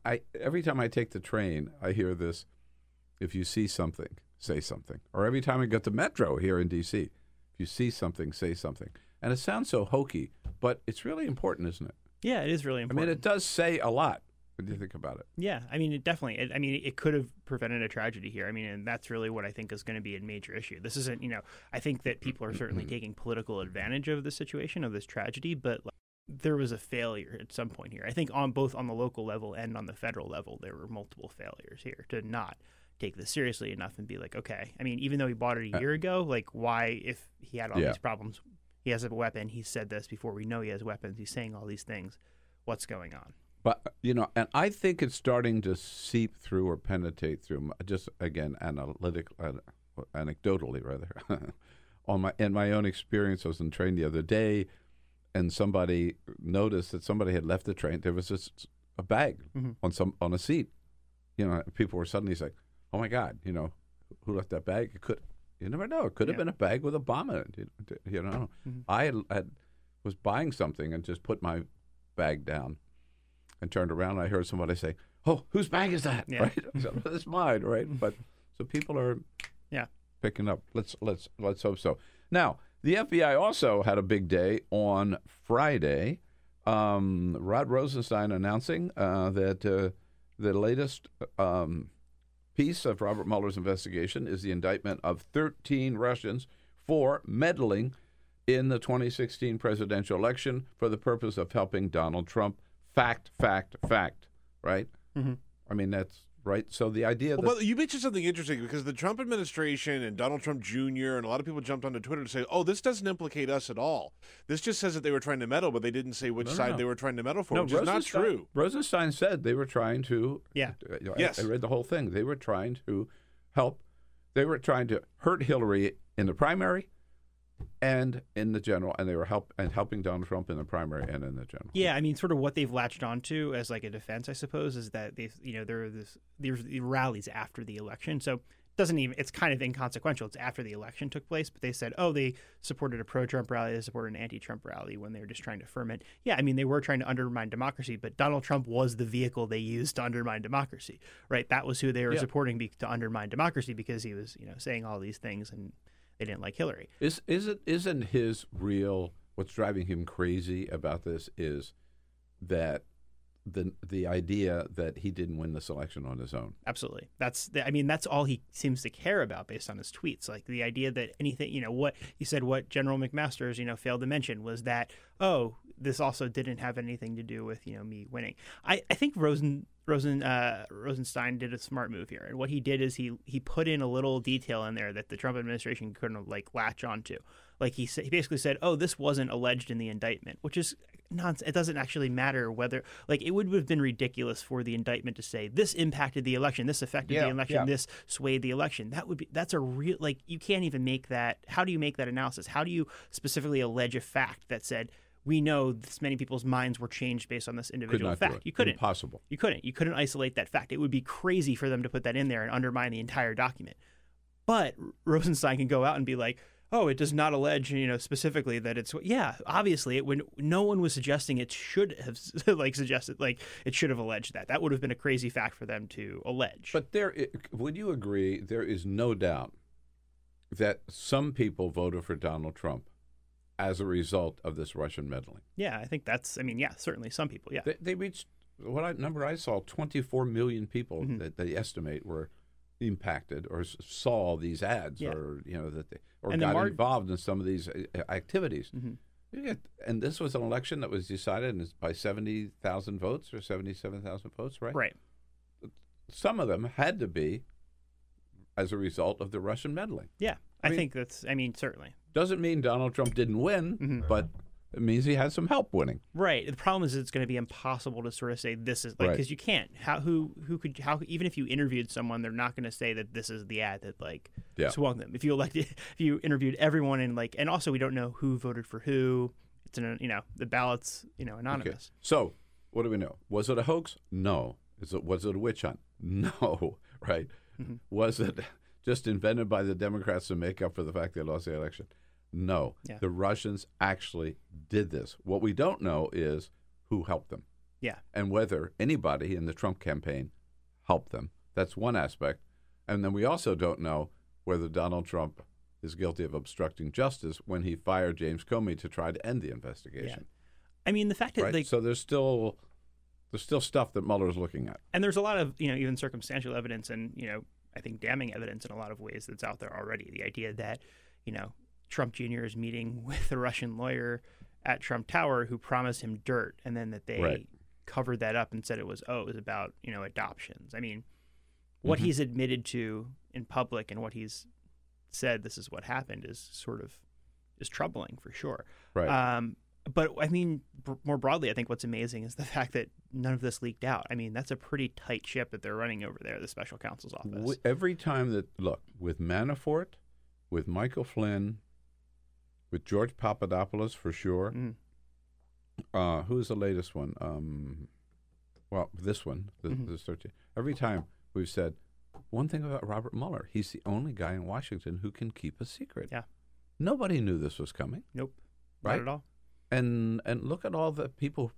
I every time I take the train, I hear this: if you see something, say something. Or every time I get the metro here in D.C., if you see something, say something. And it sounds so hokey, but it's really important, isn't it? Yeah, it is really important. I mean, it does say a lot when you think about it. Yeah, I mean, it definitely. It, I mean, it could have prevented a tragedy here. I mean, and that's really what I think is going to be a major issue. This isn't, you know, I think that people are certainly taking political advantage of the situation of this tragedy, but like, there was a failure at some point here. I think on both on the local level and on the federal level, there were multiple failures here to not take this seriously enough and be like, okay. I mean, even though he bought it a year ago, like, why if he had all Uh, Yeah. these problems, he has a weapon. He said this before we know he has weapons. He's saying all these things. What's going on? But you know, and I think it's starting to seep through or penetrate through. Just again, analytic, uh, anecdotally rather, on my in my own experience. I was in train the other day, and somebody noticed that somebody had left the train. There was just a bag Mhm. on some on a seat. You know, people were suddenly like, "Oh my God!" You know, who left that bag? It could. You never know. It could have Yeah. been a bag with a bomb in it. You, know, Mhm. I had, had was buying something and just put my bag down and turned around and I heard somebody say, "Oh, whose bag is that?" Yeah. Right? So, it's mine, right? But so people are Yeah. picking up. Let's let's let's hope so. Now, the FBI also had a big day on Friday. Um, Rod Rosenstein announcing uh, that uh, the latest um, piece of Robert Mueller's investigation is the indictment of 13 Russians for meddling in the 2016 presidential election for the purpose of helping Donald Trump. Fact, fact, fact. Right? Mhm. I mean, that's right. So the idea that Well, but you mentioned something interesting because the Trump administration and Donald Trump Jr. and a lot of people jumped onto Twitter to say, "Oh, this doesn't implicate us at all. This just says that they were trying to meddle, but they didn't say which No, no, side no. they were trying to meddle for, no, which is not true." Rosenstein said they were trying to. Yeah. uh, you know, I- Yes. I, read the whole thing. They were trying to help. They were trying to hurt Hillary in the primary, and in the general, and they were help and helping Donald Trump in the primary and in the general. Yeah, I mean, sort of what they've latched onto as like a defense, I suppose, is that they've, you know, there are this there's the rallies after the election. So doesn't even it's kind of inconsequential. It's after the election took place, but they said, oh, they supported a pro-Trump rally, they supported an anti-Trump rally when they were just trying to ferment. Yeah, I mean they were trying to undermine democracy, but Donald Trump was the vehicle they used to undermine democracy, right? That was who they were Yeah. supporting be- to undermine democracy because he was, you know, saying all these things and they didn't like Hillary. Is isn't isn't his real what's driving him crazy about this is that the the idea that he didn't win this election on his own. Absolutely. That's the, I mean that's all he seems to care about based on his tweets. Like the idea that anything, you know, what he said what General McMaster's, you know, failed to mention was that oh, this also didn't have anything to do with, you know, me winning. I I think Rosen Rosen uh, Rosenstein did a smart move here. And what he did is he he put in a little detail in there that the Trump administration couldn't like latch onto. Like he said, he basically said, "Oh, this wasn't alleged in the indictment," which is nonsense. It doesn't actually matter whether like it would have been ridiculous for the indictment to say this impacted the election, this affected Yeah, the election, yeah. this swayed the election. That would be that's a real like you can't even make that. How do you make that analysis? How do you specifically allege a fact that said we know this many people's minds were changed based on this individual fact? You couldn't. Impossible. You couldn't. You couldn't isolate that fact. It would be crazy for them to put that in there and undermine the entire document. But Rosenstein can go out and be like, "Oh, it does not allege, you know, specifically that it's yeah, obviously it when no one was suggesting it should have like suggested like it should have alleged that. That would have been a crazy fact for them to allege." But there, would you agree? There is no doubt that some people voted for Donald Trump as a result of this Russian meddling. yeah, I think that's I mean, yeah, certainly some people, yeah. They, they reached what I, number I saw: twenty-four million people Mm-hmm. that they estimate were impacted or saw these ads, Yeah. or you know that they or And the got mar- involved in some of these uh, activities. Mhm. You get, and this was an election that was decided by seventy thousand votes or seventy-seven thousand votes, right? Right. Some of them had to be as a result of the Russian meddling. Yeah. I I, mean- think that's I mean, certainly. Doesn't mean Donald Trump didn't win, Mm-hmm. but it means he had some help winning. Right. The problem is it's going to be impossible to sort of say this is like Right. because you can't. How who who could how even if you interviewed someone, they're not going to say that this is the ad that like Yeah. swung them. If you elected, if you interviewed everyone and like, and also we don't know who voted for who. It's an you know the ballots you know anonymous. So, what do we know? Was it a hoax? No. Is it was it a witch hunt? No. Right? Mm-hmm. Was it just invented by the Democrats to make up for the fact they lost the election? No. Yeah. The Russians actually did this. What we don't know is who helped them Yeah. and whether anybody in the Trump campaign helped them. That's one aspect. And then we also don't know whether Donald Trump is guilty of obstructing justice when he fired James Comey to try to end the investigation. Yeah. I mean the fact that Right? like so there's still there's still stuff that Mueller is looking at. and there's a lot of you know even circumstantial evidence and you know I think damning evidence in a lot of ways that's out there already. The idea that you know Trump Jr. is meeting with a Russian lawyer at Trump Tower who promised him dirt, and then that they Right. covered that up and said it was oh it was about you know adoptions. I mean, what Mhm. he's admitted to in public and what he's said this is what happened is sort of is troubling for sure. Right. Um, but I mean, b- more broadly, I think what's amazing is the fact that none of this leaked out. I mean, that's a pretty tight ship that they're running over there, the special counsel's office. Every time that look with Manafort, with Michael Flynn, with George Papadopoulos for sure. Mhm. Uh, who's the latest one? Um, well, this one, the, Mhm. this 13. Every time we've said one thing about Robert Mueller, he's the only guy in Washington who can keep a secret. Yeah. Nobody knew this was coming. Nope. Right? Not at all. And and look at all the people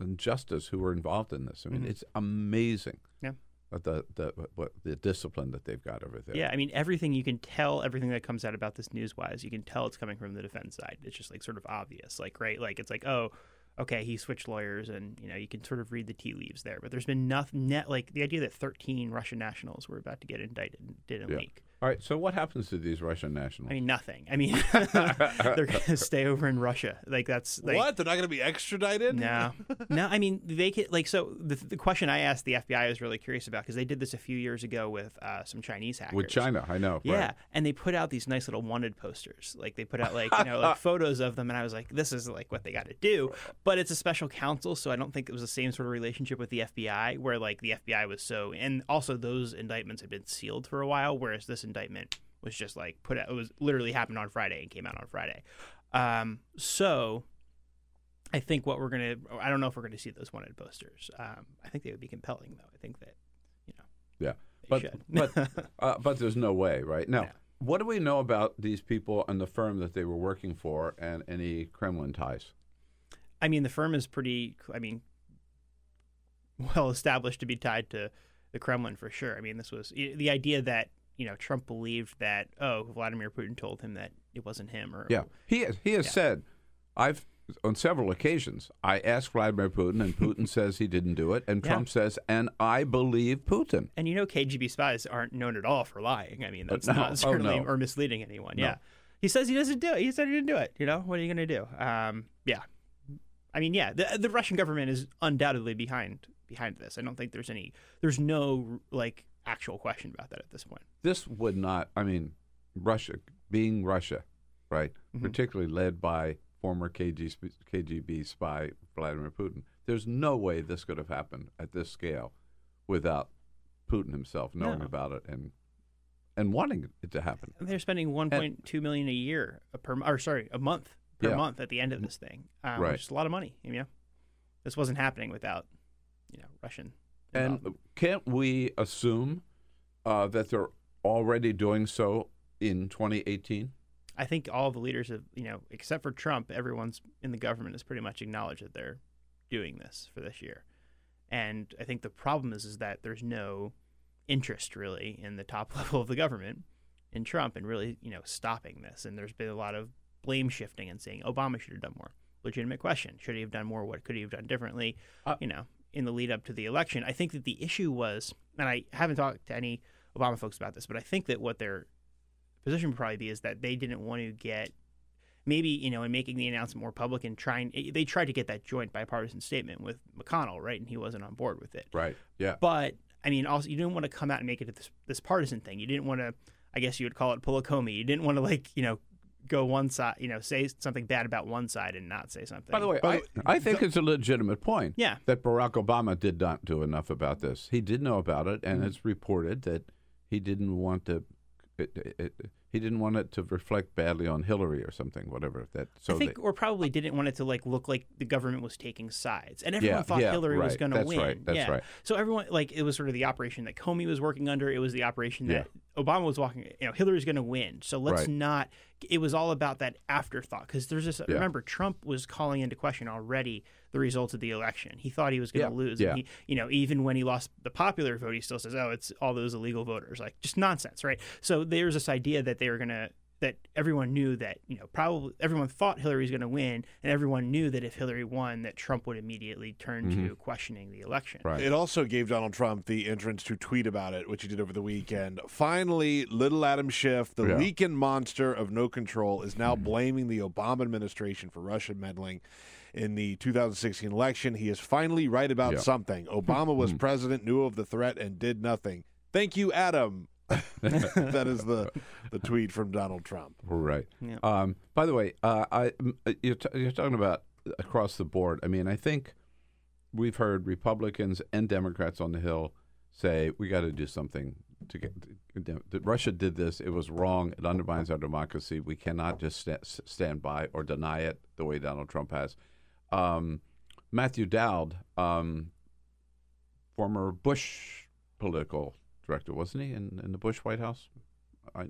in justice who were involved in this. I mean, Mhm. it's amazing. Yeah. The the what the discipline that they've got over there. Yeah, I mean, everything you can tell, everything that comes out about this news wise, you can tell it's coming from the defense side. It's just like sort of obvious. Like, right? Like, it's like, oh, okay, he switched lawyers, and, you know, you can sort of read the tea leaves there. But there's been nothing, net, like, the idea that 13 Russian nationals were about to get indicted didn't Yeah. leak. All right. So what happens to these Russian nationals? I mean, nothing. I mean, they're going to stay over in Russia. Like, that's like, what? They're not going to be extradited? No, no. I mean, they could like so. The, the question I asked the FBI I was really curious about because they did this a few years ago with uh, some Chinese hackers. With China, I know. Yeah, right. and they put out these nice little wanted posters. Like they put out like you know like photos of them, and I was like, this is like what they got to do. But it's a special counsel, so I don't think it was the same sort of relationship with the FBI, where like the FBI was so, and also those indictments had been sealed for a while, whereas this indictment was just like put out. It was literally happened on Friday and came out on Friday. Um, so I think what we're gonna, I don't know if we're gonna see those wanted posters. Um, I think they would be compelling though. I think that you know. Yeah. but but uh, but there's no way, right? Now, what do we know about these people and the firm that they were working for, and any Kremlin ties? I mean, the firm is pretty. I mean, well established to be tied to the Kremlin for sure. I mean, this was the idea that you know Trump believed that oh Vladimir Putin told him that it wasn't him or Yeah, he has, he has Yeah. said, I've on several occasions I asked Vladimir Putin, and Putin says he didn't do it, and Yeah. Trump says, and I believe Putin. And you know, KGB spies aren't known at all for lying. I mean, that's no. Oh, not certainly no. or misleading anyone. No. Yeah, he says he doesn't do it. He said he didn't do it. You know, what are you going to do? Um, yeah, I mean, yeah, the the Russian government is undoubtedly behind behind this. I don't think there's any, there's no like actual question about that at this point. This would not. I mean, Russia being Russia, right? Mhm. Particularly led by former KG, KGB spy Vladimir Putin. There's no way this could have happened at this scale without Putin himself knowing No. about it and and wanting it to happen. And they're spending 1.2 million a year per, or sorry, a month per Yeah. month at the end of this thing, um, Right. which is a lot of money. You know, this wasn't happening without, you know, Russian. And can't we assume uh, that they're already doing so in 2018? I think all the leaders of you know, except for Trump, everyone's in the government has pretty much acknowledged that they're doing this for this year. And I think the problem is is that there's no interest really in the top level of the government in Trump and really you know stopping this. And there's been a lot of blame shifting and saying Obama should have done more. Legitimate question: Should he have done more? What could he have done differently? you know, in the lead up to the election. I think that the issue was, and I haven't talked to any Obama folks about this, but I think that what their position would probably be is that they didn't want to get maybe you know in making the announcement more public and trying eh, they tried to get that joint bipartisan statement with McConnell right and he wasn't on board with it Right. Yeah. but I mean also you didn't want to come out and make it this this partisan thing you didn't want to I guess you would call it pull a Comey you didn't want to like you know go one side you know say something bad about one side and not say something By the way, I, I think it's a legitimate point. Yeah. That Barack Obama did not do enough about this. He did know about it, and Mhm. it's reported that he didn't want to. It, it, it, he didn't want it to reflect badly on Hillary or something, whatever. That so I think, they- or probably didn't want it to like look like the government was taking sides, and everyone Yeah, thought yeah, Hillary was going to That's win. right, that's yeah. right. So everyone like it was sort of the operation that Comey was working under. It was the operation that. Obama was walking. You know, Hillary's going to win. So let's Right. not. It was all about that afterthought because there's this. Remember, Trump was calling into question already the results of the election. He thought he was going Yeah, to lose. yeah. And he, you know, even when he lost the popular vote, he still says, "Oh, it's all those illegal voters." Like just nonsense, right? So there's this idea that they were going to that everyone knew that you know probably everyone thought Hillary was going to win, and everyone knew that if Hillary won, that Trump would immediately turn to Mhm. questioning the election. It also gave Donald Trump the entrance to tweet about it, which he did over the weekend. Finally, little Adam Schiff, the Yeah. leaking monster of no control, is now blaming the Obama administration for Russian meddling in the 2016 election. He is finally right about Yeah. something. Obama was president, knew of the threat, and did nothing. Thank you, Adam. that is the the tweet from Donald Trump. Right. Yeah. Um, by the way, uh, I m- uh, you're, t- you're talking about across the board. I mean, I think we've heard Republicans and Democrats on the Hill say we got to do something to get. that Russia did this. It was wrong. It undermines our democracy. We cannot just sta- stand by or deny it the way Donald Trump has. Um, Matthew Dowd, um, former Bush political director, wasn't he in, in the Bush White House? I,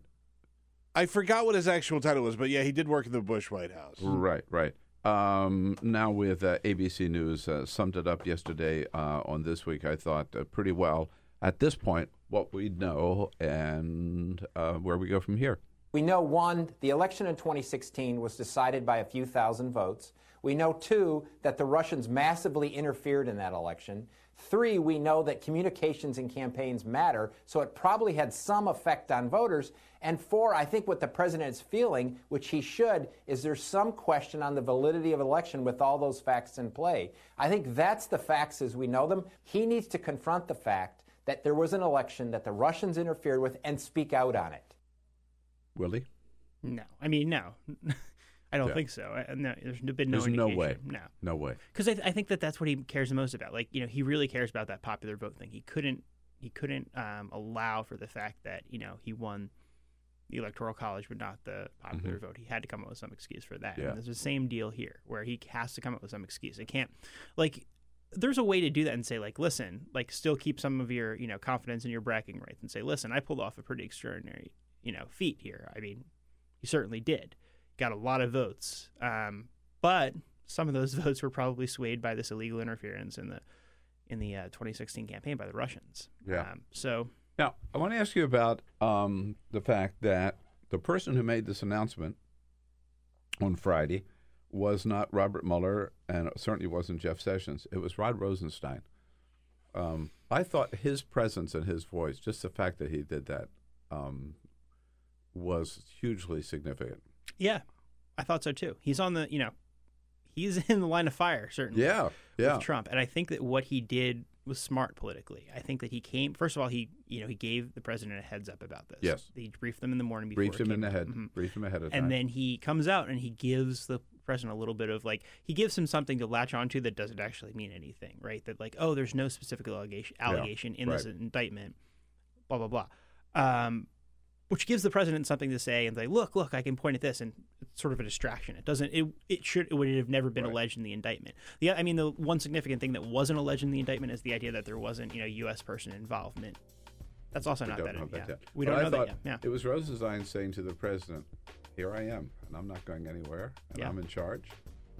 I forgot what his actual title was, but yeah, he did work in the Bush White House. Right, right. Um, now with uh, ABC News uh, summed it up yesterday uh, on this week. I thought uh, pretty well at this point what we know and uh, where we go from here. We know one, the election in 2016 was decided by a few thousand votes. We know two, that the Russians massively interfered in that election. Three, we know that communications and campaigns matter, so it probably had some effect on voters. And four, I think what the president is feeling, which he should, is there's some question on the validity of election with all those facts in play. I think that's the facts as we know them. He needs to confront the fact that there was an election that the Russians interfered with and speak out on it. Will he? No, I mean no. I don't Yeah. think so. I, no, there's been no There's no way. No. No way. because I, th- I think that that's what he cares the most about. Like you know, he really cares about that popular vote thing. He couldn't he couldn't um, allow for the fact that you know he won the electoral college but not the popular Mhm. vote. He had to come up with some excuse for that. Yeah. And there's the same deal here where he has to come up with some excuse. It can't like there's a way to do that and say like, listen, like still keep some of your you know confidence in your bragging rights and say, listen, I pulled off a pretty extraordinary you know feat here. I mean, you certainly did. Got a lot of votes, um, but some of those votes were probably swayed by this illegal interference in the in the uh, 2016 campaign by the Russians. Yeah. Um, so Now, I want to ask you about um, the fact that the person who made this announcement on Friday was not Robert Mueller, and it certainly wasn't Jeff Sessions. It was Rod Rosenstein. Um, I thought his presence and his voice, just the fact that he did that, um, was hugely significant. Yeah, I thought so too. He's on the you know he's in the line of fire certainly. Yeah, yeah. With Trump, and I think that what he did was smart politically. I think that he came first of all he you know he gave the president a heads up about this. Yes. he briefed them in the morning before Briefed him in the head. Mhm. Briefed him ahead of time. and then he comes out and he gives the president a little bit of like he gives him something to latch onto that doesn't actually mean anything, right? That like oh, there's no specific allegation Yeah, allegation in this indictment, blah blah blah, um, which gives the president something to say and say, look, look, I can point at this, and it's sort of a distraction. It doesn't. It it should it would have never been alleged in the indictment. The I mean, the one significant thing that wasn't alleged in the indictment is the idea that there wasn't you know U.S. person involvement. That's also We not that. that yet. We But don't I know that yet. Yeah. It was Rosenstein saying to the president, "Here I am, and I'm not going anywhere, and Yeah. I'm in charge."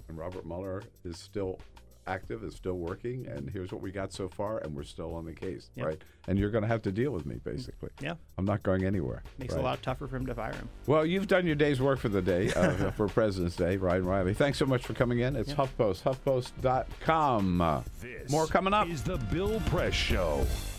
And Robert Mueller is still active, is still working, and here's what we got so far, and we're still on the case, Yeah. right? And you're going to have to deal with me, basically. Yeah. I'm not going anywhere. Makes right? it a lot tougher for him to fire him. Well, you've done your day's work for the day uh, for President's Day, Ryan Reilly. Thanks so much for coming in. It's HuffPost, HuffPost.com. Uh, More coming up. Is the Bill Press Show.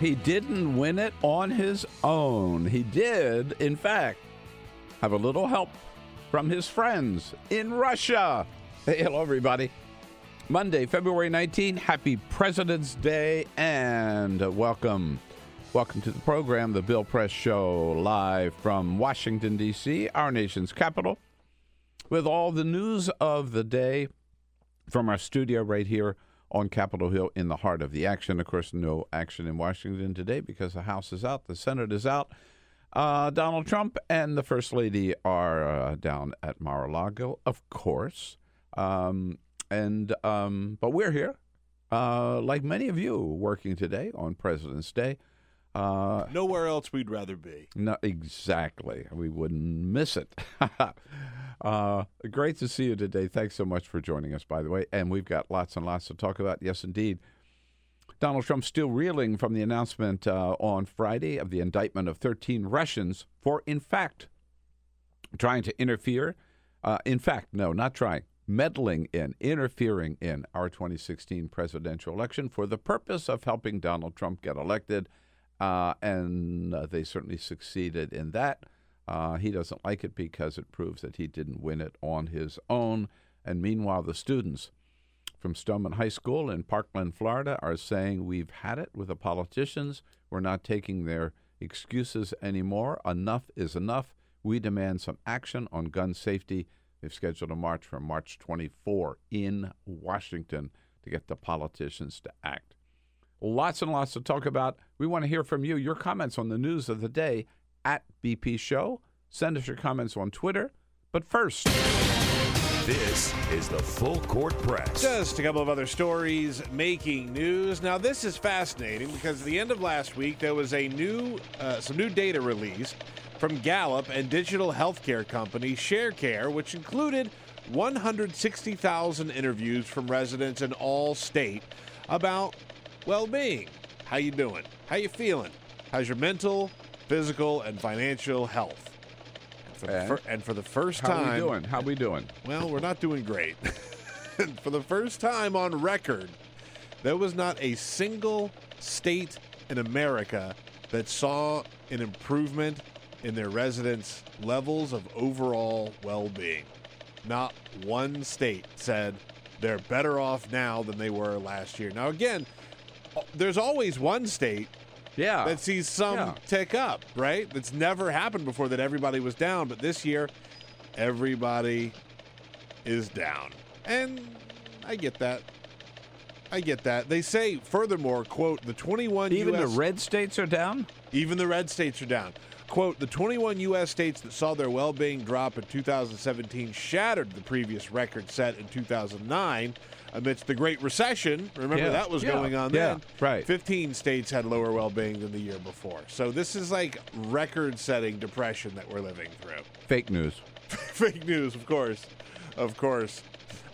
He didn't win it on his own. He did, in fact, have a little help from his friends in Russia. Hey, hello, everybody. Monday, February 19. Happy President's Day and welcome. Welcome to the program, The Bill Press Show, live from Washington, D.C., our nation's capital, with all the news of the day from our studio right here on Capitol Hill in the heart of the action. Of course, no action in Washington today because the House is out, the Senate is out. Uh, Donald Trump and the First Lady are uh, down at Mar-a-Lago, of course. Um, and um, but we're here, uh, like many of you, working today on President's Day. Uh, Nowhere else we'd rather be. no, exactly. We wouldn't miss it. uh, great to see you today. Thanks so much for joining us, by the way. And we've got lots and lots to talk about. Yes, indeed. Donald Trump still reeling from the announcement uh, on Friday of the indictment of 13 Russians for, in fact, trying to interfere. Uh, in fact, no, not trying, meddling in, interfering in our 2016 presidential election for the purpose of helping Donald Trump get elected. Uh, and uh, they certainly succeeded in that. Uh, he doesn't like it because it proves that he didn't win it on his own. And meanwhile, the students from Stoneman High School in Parkland, Florida, are saying we've had it with the politicians. We're not taking their excuses anymore. Enough is enough. We demand some action on gun safety. They've scheduled a march for March 24 in Washington to get the politicians to act. Lots and lots to talk about. We want to hear from you, your comments on the news of the day at BP Show. Send us your comments on Twitter. But first, This is the Full Court Press. Just a couple of other stories making news. Now, this is fascinating because at the end of last week, there was a new, uh, some new data released from Gallup and digital healthcare company ShareCare, which included 160,000 interviews from residents in all state about well-being. How you doing? How you feeling? How's your mental, physical, and financial health? And for, the, fir- and for the first How time, we doing? How we doing? well, we're not doing great. For the first time on record, there was not a single state in America that saw an improvement in their residents' levels of overall well being. Not one state said they're better off now than they were last year. Now, again, there's always one state Yeah. that sees some Yeah. tick up, right? That's never happened before that everybody was down, but this year everybody is down. And I get that. I get that. They say furthermore, quote, the 21 Even US the red states are down? even the red states are down. Quote, the 21 U.S. states that saw their well being drop in 2017 shattered the previous record set in 2009 amidst the Great Recession. Remember Yeah. that was Yeah. going on Yeah. then? Right. 15 states had lower well being than the year before. So this is like record setting depression that we're living through. Fake news. Fake news, of course. Of course.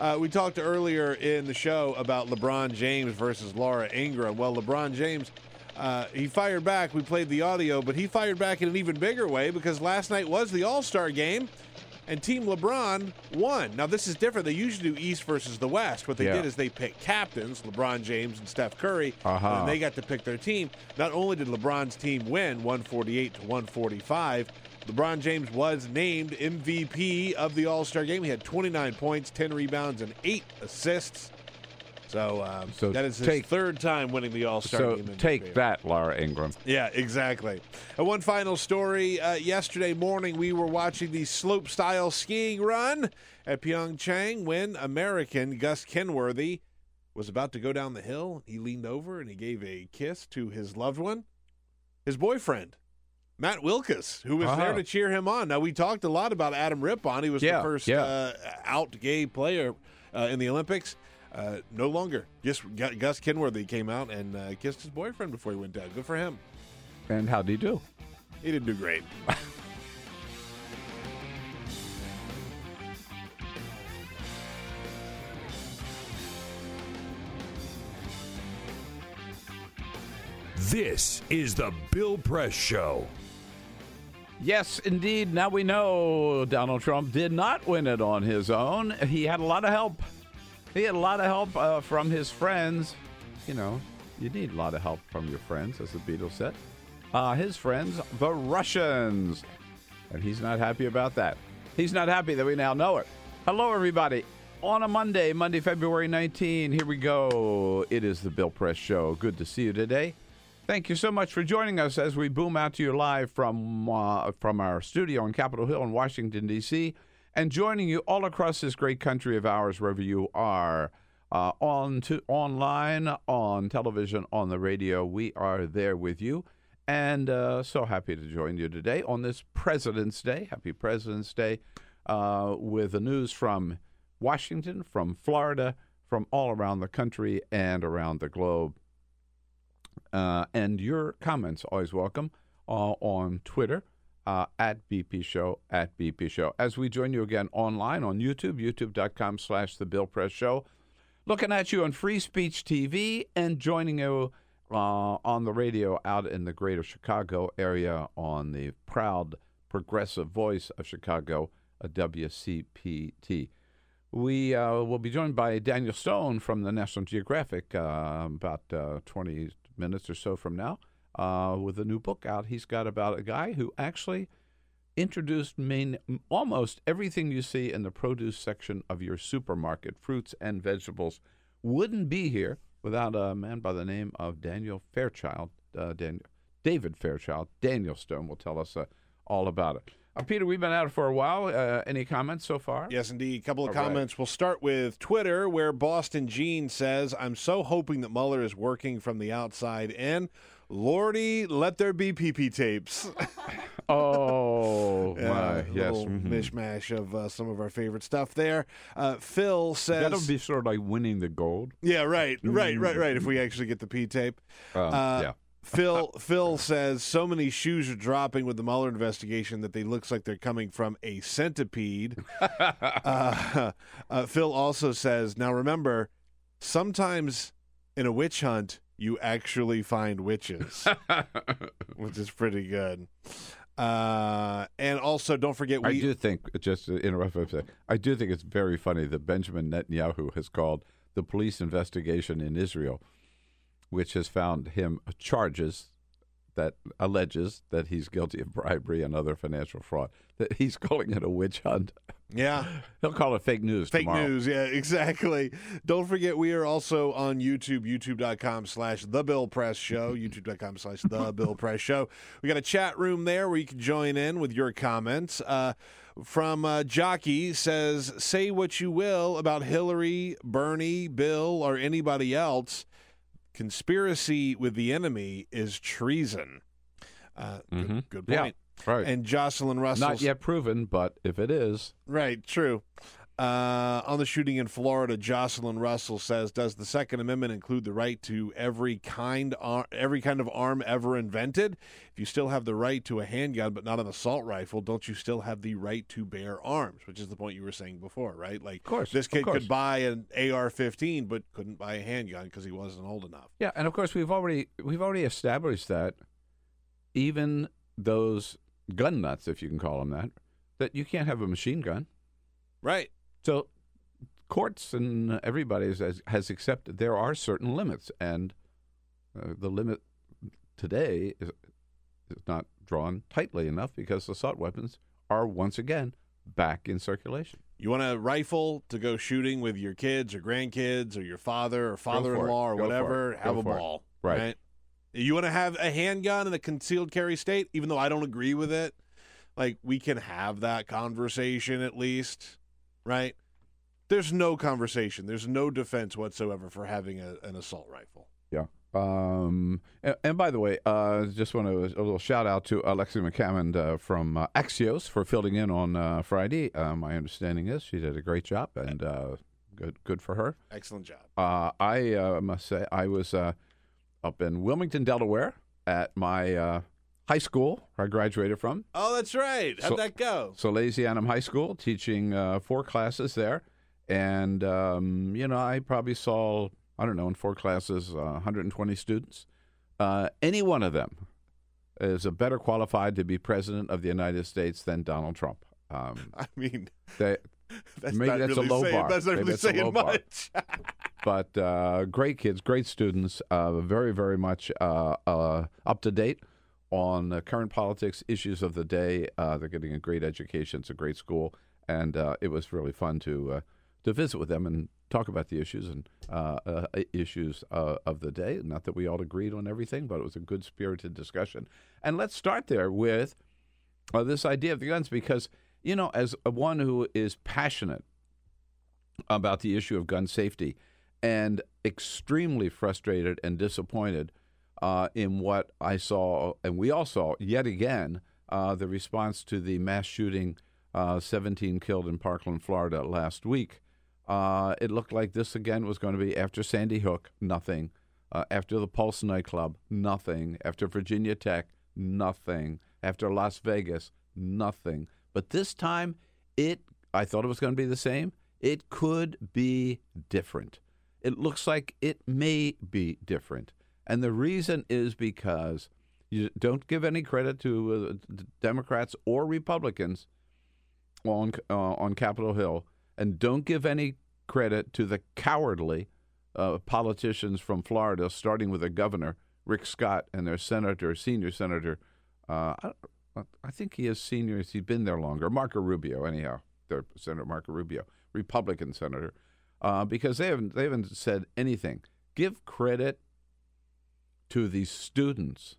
Uh, we talked earlier in the show about LeBron James versus Laura Ingraham. Well, LeBron James, uh, he fired back. We played the audio, but he fired back in an even bigger way because last night was the All Star game and Team LeBron won. Now, this is different. They usually do East versus the West. What they Yeah. did is they picked captains, LeBron James and Steph Curry, Uh-huh. and they got to pick their team. Not only did LeBron's team win 148 to 145, LeBron James was named MVP of the All Star game. He had 29 points, 10 rebounds, and 8 assists. So, um, So that is his take- third time winning the All Star So game. Take that, Laura Ingraham. Yeah, exactly. And one final story. Uh, yesterday morning, we were watching the slope style skiing run at Pyeongchang when American Gus Kenworthy was about to go down the hill. He leaned over and he gave a kiss to his loved one, his boyfriend. Matt Wilkas, who was Uh-huh. there to cheer him on. Now we talked a lot about Adam Rippon. He was Yeah, the first yeah. uh, out gay player uh, in the Olympics. Uh, no longer. Just Gus Kenworthy came out and uh, kissed his boyfriend before he went down. Good for him. And how'd he do? He didn't do great. This is the Bill Press Show. Yes, indeed. Now we know Donald Trump did not win it on his own. He had a lot of help. He had a lot of help uh, from his friends. You know, you need a lot of help from your friends, as the Beatles said. Uh, his friends, the Russians. And he's not happy about that. He's not happy that we now know it. Hello, everybody. On a Monday, Monday, February 19, here we go. It is the Bill Press Show. Good to see you today. Thank you so much for joining us as we boom out to you live from uh, from our studio on Capitol Hill in Washington D.C. and joining you all across this great country of ours, wherever you are, uh, on to online, on television, on the radio. We are there with you, and uh, so happy to join you today on this President's Day. Happy President's Day, uh, with the news from Washington, from Florida, from all around the country and around the globe. Uh, and your comments always welcome uh, on Twitter uh, at BP Show at BP Show. As we join you again online on YouTube, youtube.com slash The Bill Press Show, looking at you on Free Speech TV and joining you uh, on the radio out in the greater Chicago area on the proud progressive voice of Chicago, a WCPT. We uh, will be joined by Daniel Stone from the National Geographic uh, about uh, 20 minutes or so from now uh, with a new book out. He's got about a guy who actually introduced main, almost everything you see in the produce section of your supermarket, fruits and vegetables, wouldn't be here without a man by the name of Daniel Fairchild. Uh, Daniel, David Fairchild. Daniel Stone will tell us uh, all about it. Uh, Peter, we've been at it for a while. Uh, any comments so far? Yes, indeed. A couple of All right. comments. We'll start with Twitter, where Boston Gene says, I'm so hoping that Mueller is working from the outside in. Lordy, let there be PP tapes. Oh, Yeah, my. a Yes. little mhm. mishmash of uh, some of our favorite stuff there. Uh, Phil says, That'll be sort of like winning the gold. Yeah, right, right, right, right. If we actually get the P tape. Um, Uh, yeah. Phil Phil says so many shoes are dropping with the Mueller investigation that they looks like they're coming from a centipede. uh, uh, Phil also says, now remember, sometimes in a witch hunt you actually find witches, which is pretty good. Uh, and also, don't forget, we I do think, just to interrupt, for a sec, I do think it's very funny that Benjamin Netanyahu has called the police investigation in Israel, which has found him charges that alleges that he's guilty of bribery and other financial fraud, that he's calling it a witch hunt. Yeah. He'll call it fake news Fake tomorrow. news, yeah, exactly. Don't forget, we are also on YouTube, youtube.com slash The Bill Press Show, youtube.com slash The Bill Press Show. We got a chat room there where you can join in with your comments. Uh, from uh, Jockey says, say what you will about Hillary, Bernie, Bill, or anybody else. Conspiracy with the enemy is treason. Uh, good, Mhm. good Yeah, point. right. And Jocelyn Russell. Not yet proven, but if it is, Right, true. Uh, on the shooting in Florida, Jocelyn Russell says, "Does the Second Amendment include the right to every kind ar- every kind of arm ever invented? If you still have the right to a handgun but not an assault rifle, don't you still have the right to bear arms?" Which is the point you were saying before, right? Like, of course, this kid course. could buy an AR-15 but couldn't buy a handgun because he wasn't old enough. Yeah, and of course we've already we've already established that even those gun nuts, if you can call them that, that you can't have a machine gun. Right. So courts and everybody has, has accepted there are certain limits, and uh, the limit today is, is not drawn tightly enough because assault weapons are once again back in circulation. You want a rifle to go shooting with your kids or grandkids or your father or father-in-law or Go whatever? Have a ball, Right. You want to have a handgun in a concealed carry state, even though I don't agree with it. Like we can have that conversation at least, right? There's no conversation. There's no defense whatsoever for having a, an assault rifle. Yeah. Um, and, and by the way, uh, just want to a little shout out to Alexi McCammond uh, from uh, Axios for filling in on uh, Friday. Uh, my understanding is she did a great job and uh, good good for her. Excellent job. Uh, I uh, must say I was uh, up in Wilmington, Delaware, at my uh, high school where I graduated from. Oh, that's right. How'd So- that go? Salesianum High School, teaching uh, four classes there, and um, you know I probably saw I don't know in four classes uh, 120 students. Uh, any one of them is a better qualified to be president of the United States than Donald Trump. Um, I mean, they, That's maybe not that's really a low saying, bar. That's not Maybe really that's saying much. but uh, great kids, great students, uh, very, very much uh, uh, up to date on uh, current politics, issues of the day. Uh, they're getting a great education. It's a great school, and uh, it was really fun to uh, to visit with them and talk about the issues and uh, uh, issues of the day. Not that we all agreed on everything, but it was a good spirited discussion. And let's start there with this idea of the guns, because you know, as one who is passionate about the issue of gun safety and extremely frustrated and disappointed uh, in what I saw, and we all saw yet again, uh, the response to the mass shooting, uh, 17 killed in Parkland, Florida last week. Uh, it looked like this again was going to be after Sandy Hook, nothing. Uh, after the Pulse nightclub, nothing. After Virginia Tech, nothing. After Las Vegas, nothing. But this time, it I thought it was going to be the same. It could be different. It looks like it may be different. And the reason is because you don't give any credit to uh, Democrats or Republicans on uh, on Capitol Hill, and don't give any credit to the cowardly uh, politicians from Florida, starting with the governor Rick Scott and their senator, senior senator. Uh, I, I think he is senior. He's been there longer. Marco Rubio, anyhow, their Senator Marco Rubio, Republican senator, uh, because they haven't they haven't said anything. Give credit to the students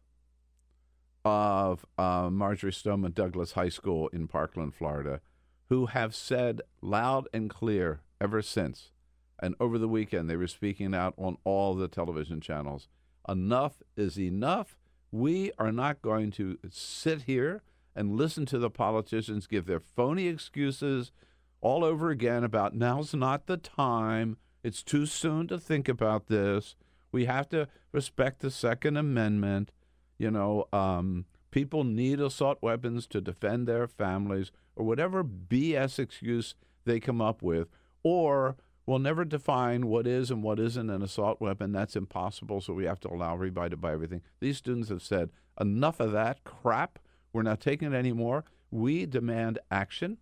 of uh, Marjory Stoneman Douglas High School in Parkland, Florida, who have said loud and clear ever since. And over the weekend, they were speaking out on all the television channels. Enough is enough. We are not going to sit here and listen to the politicians give their phony excuses all over again about now's not the time. It's too soon to think about this. We have to respect the Second Amendment. You know, um, people need assault weapons to defend their families or whatever BS excuse they come up with. Or We'll never define what is and what isn't an assault weapon. That's impossible, so we have to allow everybody to buy everything. These students have said, enough of that crap. We're not taking it anymore. We demand action.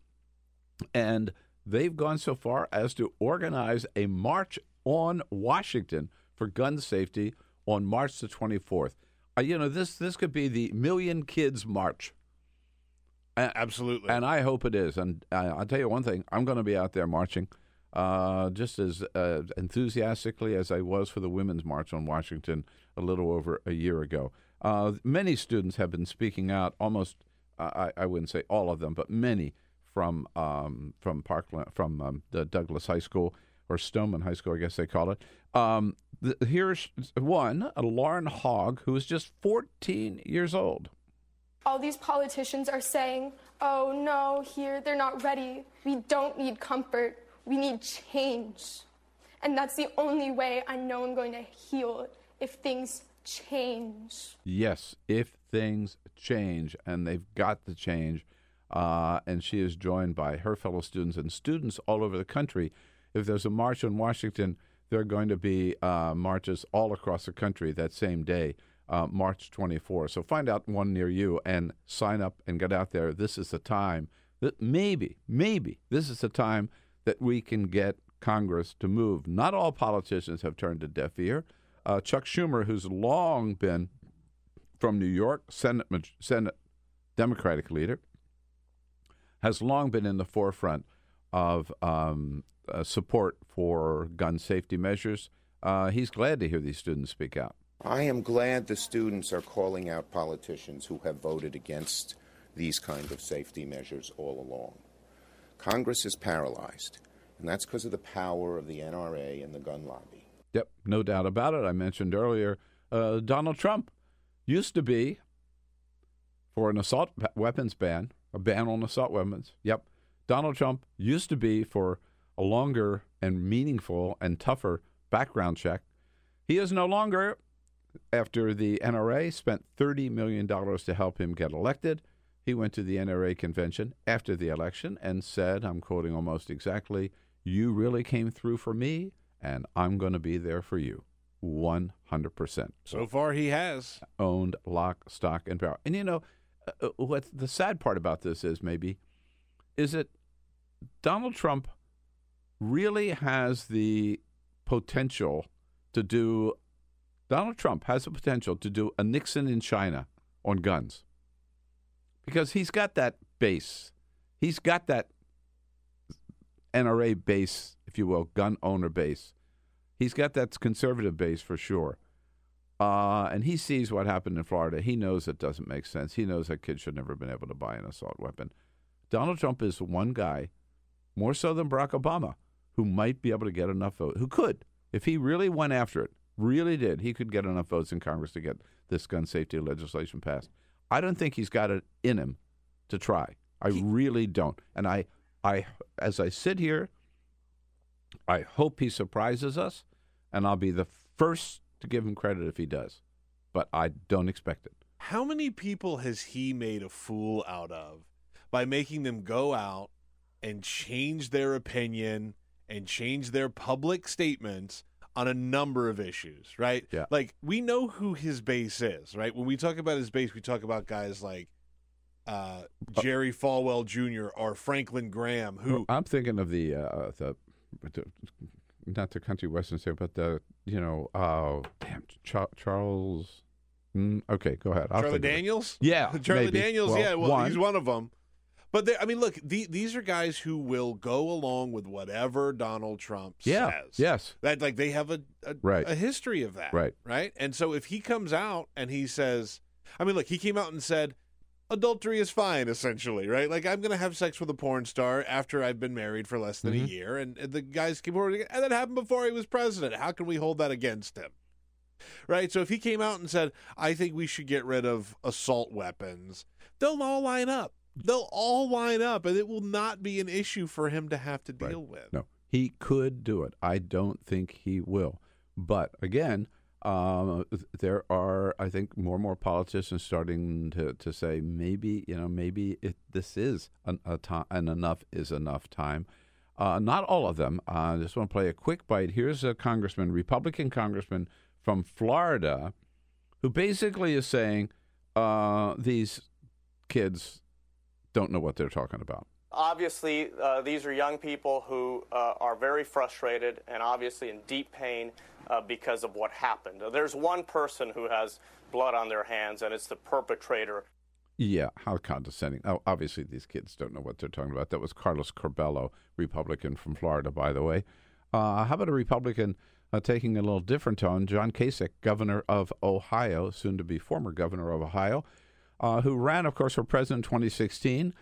And they've gone so far as to organize a march on Washington for gun safety on March the 24th. Uh, you know, this this could be the Million Kids March. Absolutely. And I hope it is. And uh, I'll tell you one thing I'm going to be out there marching uh, just as uh, enthusiastically as I was for the Women's March on Washington a little over a year ago. Uh, many students have been speaking out, almost, I, I wouldn't say all of them, but many from um, from Parkland, from um, the Douglas High School or Stoneman High School, I guess they called it. Um, the, here's one, Lauren Hogg, who is just 14 years old. All these politicians are saying, oh no, here, they're not ready. We don't need comfort. We need change. And that's the only way I know I'm going to heal if things change. Yes, if things change, and they've got to change. Uh, and she is joined by her fellow students and students all over the country. If there's a march in Washington, there are going to be uh, marches all across the country that same day, uh, March 24. So find out one near you and sign up and get out there. This is the time that maybe, maybe this is the time that we can get Congress to move. Not all politicians have turned a deaf ear. Uh, Chuck Schumer, who's long been from New York, Senate, Senate Democratic leader, has long been in the forefront of um, uh, support for gun safety measures. Uh, he's glad to hear these students speak out. I am glad the students are calling out politicians who have voted against these kind of safety measures all along. Congress is paralyzed, and that's because of the power of the NRA and the gun lobby. Yep, no doubt about it. I mentioned earlier uh, Donald Trump used to be for an assault weapons ban, a ban on assault weapons. Yep. Donald Trump used to be for a longer and meaningful and tougher background check. He is no longer, after the NRA spent $30 million to help him get elected. He went to the NRA convention after the election and said, I'm quoting almost exactly, You really came through for me, and I'm going to be there for you. 100%. So far, he has. Owned lock, stock, and power. And you know, uh, uh, what the sad part about this is maybe, is that Donald Trump really has the potential to do, Donald Trump has the potential to do a Nixon in China on guns because he's got that base. He's got that NRA base, if you will, gun owner base. He's got that conservative base for sure. Uh, and he sees what happened in Florida. He knows it doesn't make sense. He knows that kids should never have been able to buy an assault weapon. Donald Trump is one guy, more so than Barack Obama, who might be able to get enough votes, who could, if he really went after it, really did, he could get enough votes in Congress to get this gun safety legislation passed. I don't think he's got it in him to try. I he, really don't. And I, I, as I sit here, I hope he surprises us, and I'll be the first to give him credit if he does. But I don't expect it. How many people has he made a fool out of by making them go out and change their opinion and change their public statements on a number of issues, right? Yeah. Like we know who his base is, right? When we talk about his base, we talk about guys like uh, Jerry Falwell Jr. or Franklin Graham, who I'm thinking of the uh, the, the not the country western state, but the you know, uh, damn Charles. Mm, okay, go ahead. I'll Charlie Daniels. Yeah, Charlie maybe. Daniels. Well, yeah, well, one. he's one of them. But I mean, look, the, these are guys who will go along with whatever Donald Trump yeah, says. Yes, that like they have a a, right. a history of that. Right. Right. And so if he comes out and he says, I mean, look, he came out and said adultery is fine, essentially, right? Like I'm going to have sex with a porn star after I've been married for less than Mhm. a year, and, and the guys came forward, and that happened before he was president. How can we hold that against him? Right. So if he came out and said, I think we should get rid of assault weapons, they'll all line up. They'll all line up, and it will not be an issue for him to have to deal with. No, he could do it. I don't think he will. But again, um, there are, I think, more and more politicians starting to, to say maybe, you know, maybe it, this is an, a time, and enough is enough time. Uh, not all of them. Uh, I just want to play a quick bite. Here's a congressman, Republican congressman from Florida, who basically is saying uh, these kids don't know what they're talking about. Obviously, uh, these are young people who uh, are very frustrated and obviously in deep pain uh, because of what happened. There's one person who has blood on their hands, and it's the perpetrator. Yeah, how condescending. Oh, obviously, these kids don't know what they're talking about. That was Carlos Curbelo, Republican from Florida, by the way. Uh, how about a Republican uh, taking a little different tone? John Kasich, governor of Ohio, soon to be former governor of Ohio, uh, who ran, of course, for president in 2016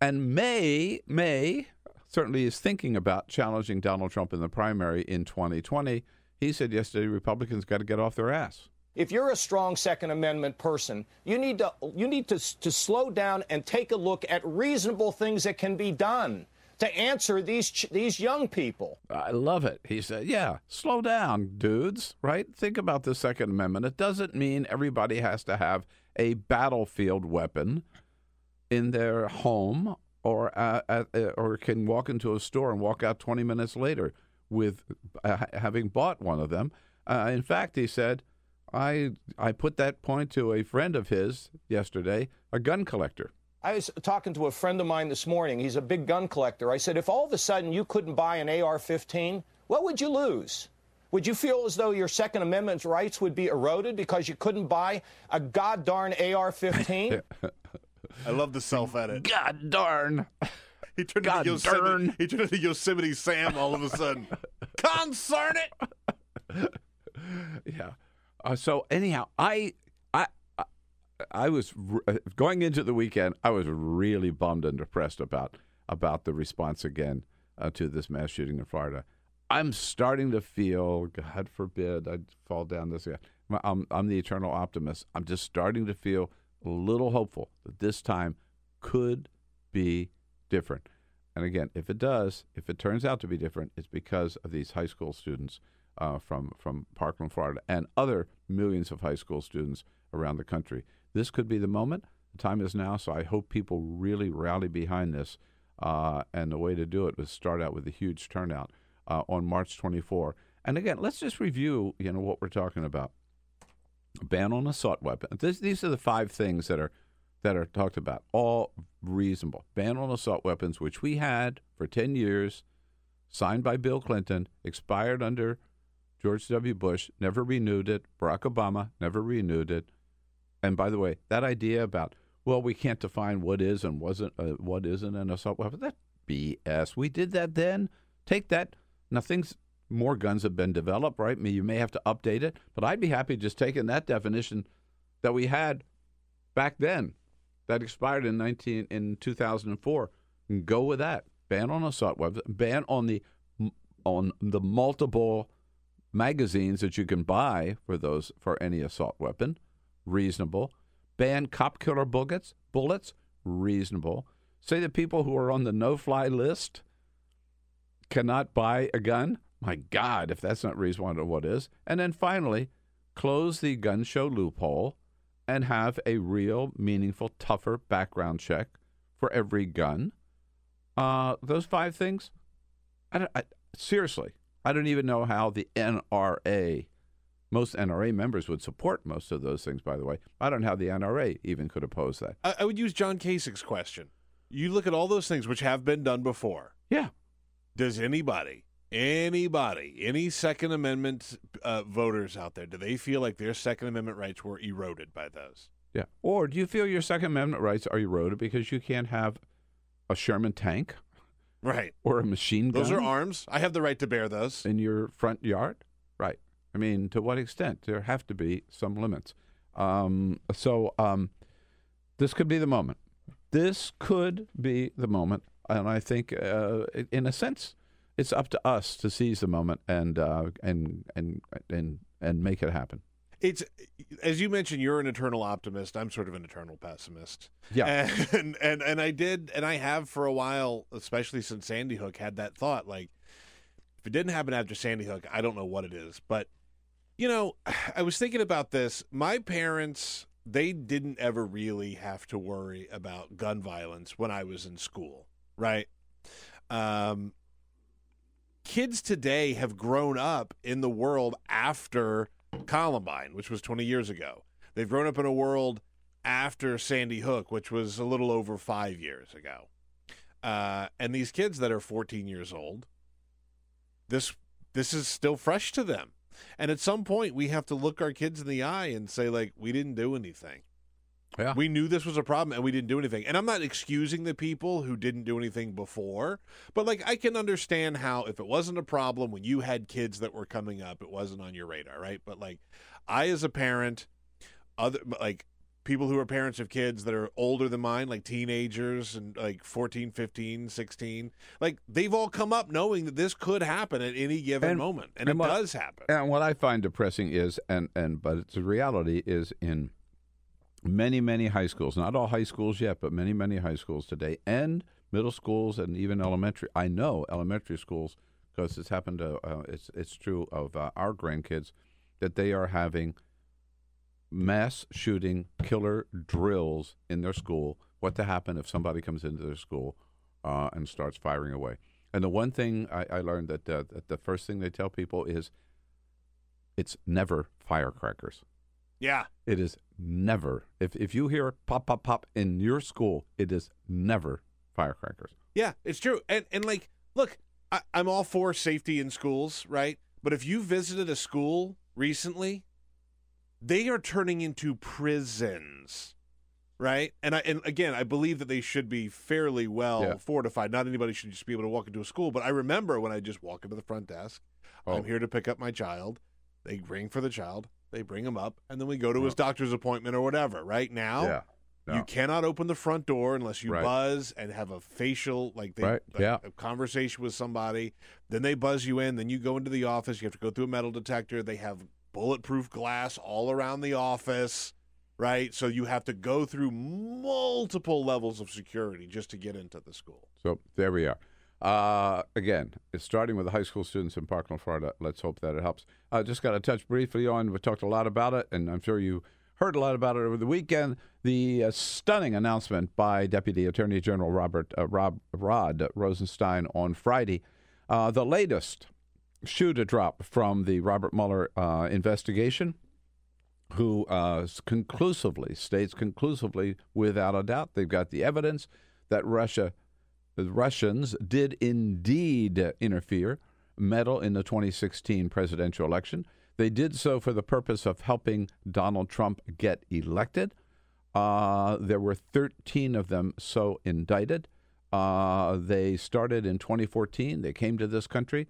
and may, may, certainly is thinking about challenging Donald Trump in the primary in 2020. He said yesterday Republicans got to get off their ass. If you're a strong Second Amendment person, you need to you need to to slow down and take a look at reasonable things that can be done to answer these these young people. I love it. He said, "Yeah, slow down, dudes. Right? Think about the Second Amendment. It doesn't mean everybody has to have a battlefield weapon in their home or uh, uh, or can walk into a store and walk out 20 minutes later with uh, having bought one of them. Uh, in fact, he said." I I put that point to a friend of his yesterday, a gun collector. I was talking to a friend of mine this morning. He's a big gun collector. I said, if all of a sudden you couldn't buy an AR-15, what would you lose? Would you feel as though your Second Amendment rights would be eroded because you couldn't buy a god darn AR-15? I love the self edit. God darn. He turned God into Yosemite, darn. He turned into Yosemite Sam all of a sudden. Concern it. yeah. Uh, so anyhow, I I I, I was r- going into the weekend. I was really bummed and depressed about about the response again uh, to this mass shooting in Florida. I'm starting to feel, God forbid, I'd fall down this. I'm I'm the eternal optimist. I'm just starting to feel a little hopeful that this time could be different. And again, if it does, if it turns out to be different, it's because of these high school students uh, from from Parkland, Florida, and other millions of high school students around the country. This could be the moment. The time is now. So I hope people really rally behind this. Uh, and the way to do it was start out with a huge turnout uh, on March 24. And again, let's just review, you know, what we're talking about. Ban on assault weapons. This, these are the five things that are that are talked about. All reasonable. Ban on assault weapons, which we had for 10 years, signed by Bill Clinton, expired under George W. Bush, never renewed it. Barack Obama never renewed it. And by the way, that idea about well, we can't define what is and wasn't uh, what isn't an assault weapon. That BS. We did that then. Take that. Now things more guns have been developed, right? You may have to update it, but I'd be happy just taking that definition that we had back then, that expired in nineteen in two thousand and four, and go with that. Ban on assault weapons. Ban on the on the multiple magazines that you can buy for those for any assault weapon. Reasonable. Ban cop killer bullets. Bullets. Reasonable. Say that people who are on the no-fly list cannot buy a gun. My God, if that's not reasonable, what is? And then finally, close the gun show loophole and have a real, meaningful, tougher background check for every gun. Uh, those five things. I, don't, I seriously, I don't even know how the NRA, most NRA members would support most of those things. By the way, I don't know how the NRA even could oppose that. I, I would use John Kasich's question. You look at all those things which have been done before. Yeah. Does anybody, anybody, any Second Amendment uh, voters out there, do they feel like their Second Amendment rights were eroded by those? Yeah. Or do you feel your Second Amendment rights are eroded because you can't have a Sherman tank? Right. Or a machine gun? Those are arms. I have the right to bear those. In your front yard? Right. I mean, to what extent? There have to be some limits. Um, so um, this could be the moment. This could be the moment. And I think, uh, in a sense, it's up to us to seize the moment and uh, and and and and make it happen. It's as you mentioned, you're an eternal optimist. I'm sort of an eternal pessimist. Yeah, and and and I did, and I have for a while, especially since Sandy Hook, had that thought like, if it didn't happen after Sandy Hook, I don't know what it is. But you know, I was thinking about this. My parents, they didn't ever really have to worry about gun violence when I was in school, right? Um, kids today have grown up in the world after Columbine, which was 20 years ago. They've grown up in a world after Sandy Hook, which was a little over five years ago. Uh, and these kids that are 14 years old, this this is still fresh to them. And at some point, we have to look our kids in the eye and say, like, we didn't do anything. Yeah. We knew this was a problem and we didn't do anything. And I'm not excusing the people who didn't do anything before, but like I can understand how if it wasn't a problem when you had kids that were coming up, it wasn't on your radar, right? But like I as a parent, other like people who are parents of kids that are older than mine, like teenagers and like 14, 15, 16, like they've all come up knowing that this could happen at any given moment. And, it what- does happen. And what I find depressing is, and and but it's a reality is in many many high schools, not all high schools yet, but many many high schools today, and middle schools and even elementary. I know elementary schools because it's happened to uh, it's it's true of uh, our grandkids that they are having mass shooting killer drills in their school. What to happen if somebody comes into their school uh, and starts firing away? And the one thing I, I learned that, uh, that the first thing they tell people is it's never firecrackers. Yeah. It is never. If if you hear pop pop pop in your school, it is never firecrackers. Yeah, it's true. And and like, look, I, I'm all for safety in schools, right? But if you visited a school recently, they are turning into prisons, right? And I and again, I believe that they should be fairly well Yeah. fortified. Not anybody should just be able to walk into a school. But I remember when I just walk into the front desk, Oh. I'm here to pick up my child. They ring for the child. They bring him up, and then we go to his doctor's appointment or whatever. Right now, Yeah. you cannot open the front door unless you Right. buzz and have a facial like they Right, yeah. a conversation with somebody. Then they buzz you in. Then you go into the office. You have to go through a metal detector. They have bulletproof glass all around the office, right? So you have to go through multiple levels of security just to get into the school. So there we are. Uh, again, it's starting with the high school students in Parkland, Florida. Let's hope that it helps. I just got to touch briefly on. We talked a lot about it, and I'm sure you heard a lot about it over the weekend. The uh, stunning announcement by Deputy Attorney General Robert uh, Rob Rod Rosenstein on Friday. Uh, the latest shoe to drop from the Robert Mueller uh, investigation who uh, conclusively states conclusively, without a doubt, they've got the evidence that Russia, the Russians, did indeed interfere, meddle in the 2016 presidential election. They did so for the purpose of helping Donald Trump get elected. Uh, there were 13 of them so indicted. Uh, they started in 2014. They came to this country.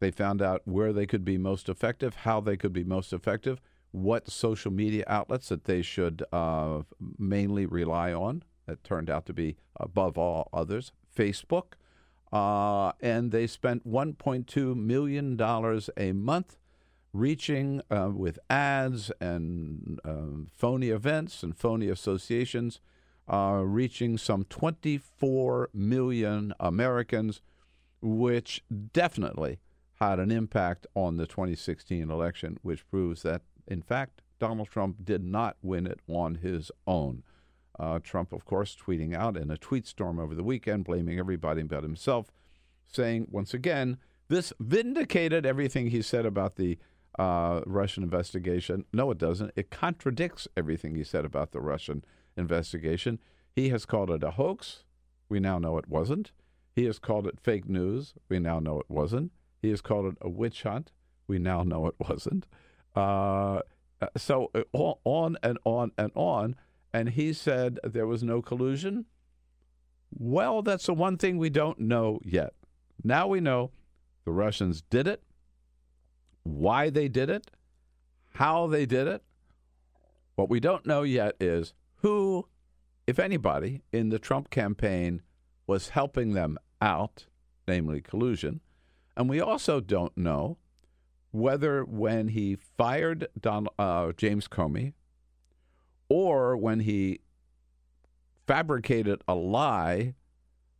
They found out where they could be most effective, how they could be most effective, what social media outlets that they should uh, mainly rely on. That turned out to be, above all others, Facebook. Uh, and they spent $1.2 million a month reaching uh, with ads and um, phony events and phony associations, uh, reaching some 24 million Americans, which definitely had an impact on the 2016 election, which proves that, in fact, Donald Trump did not win it on his own. Uh, Trump, of course, tweeting out in a tweet storm over the weekend, blaming everybody but himself, saying, once again, this vindicated everything he said about the uh, Russian investigation. No, it doesn't. It contradicts everything he said about the Russian investigation. He has called it a hoax. We now know it wasn't. He has called it fake news. We now know it wasn't. He has called it a witch hunt. We now know it wasn't. Uh, so uh, on and on and on. And he said there was no collusion. Well, that's the one thing we don't know yet. Now we know the Russians did it, why they did it, how they did it. What we don't know yet is who, if anybody, in the Trump campaign was helping them out, namely collusion. And we also don't know whether when he fired Don, uh, James Comey or when he fabricated a lie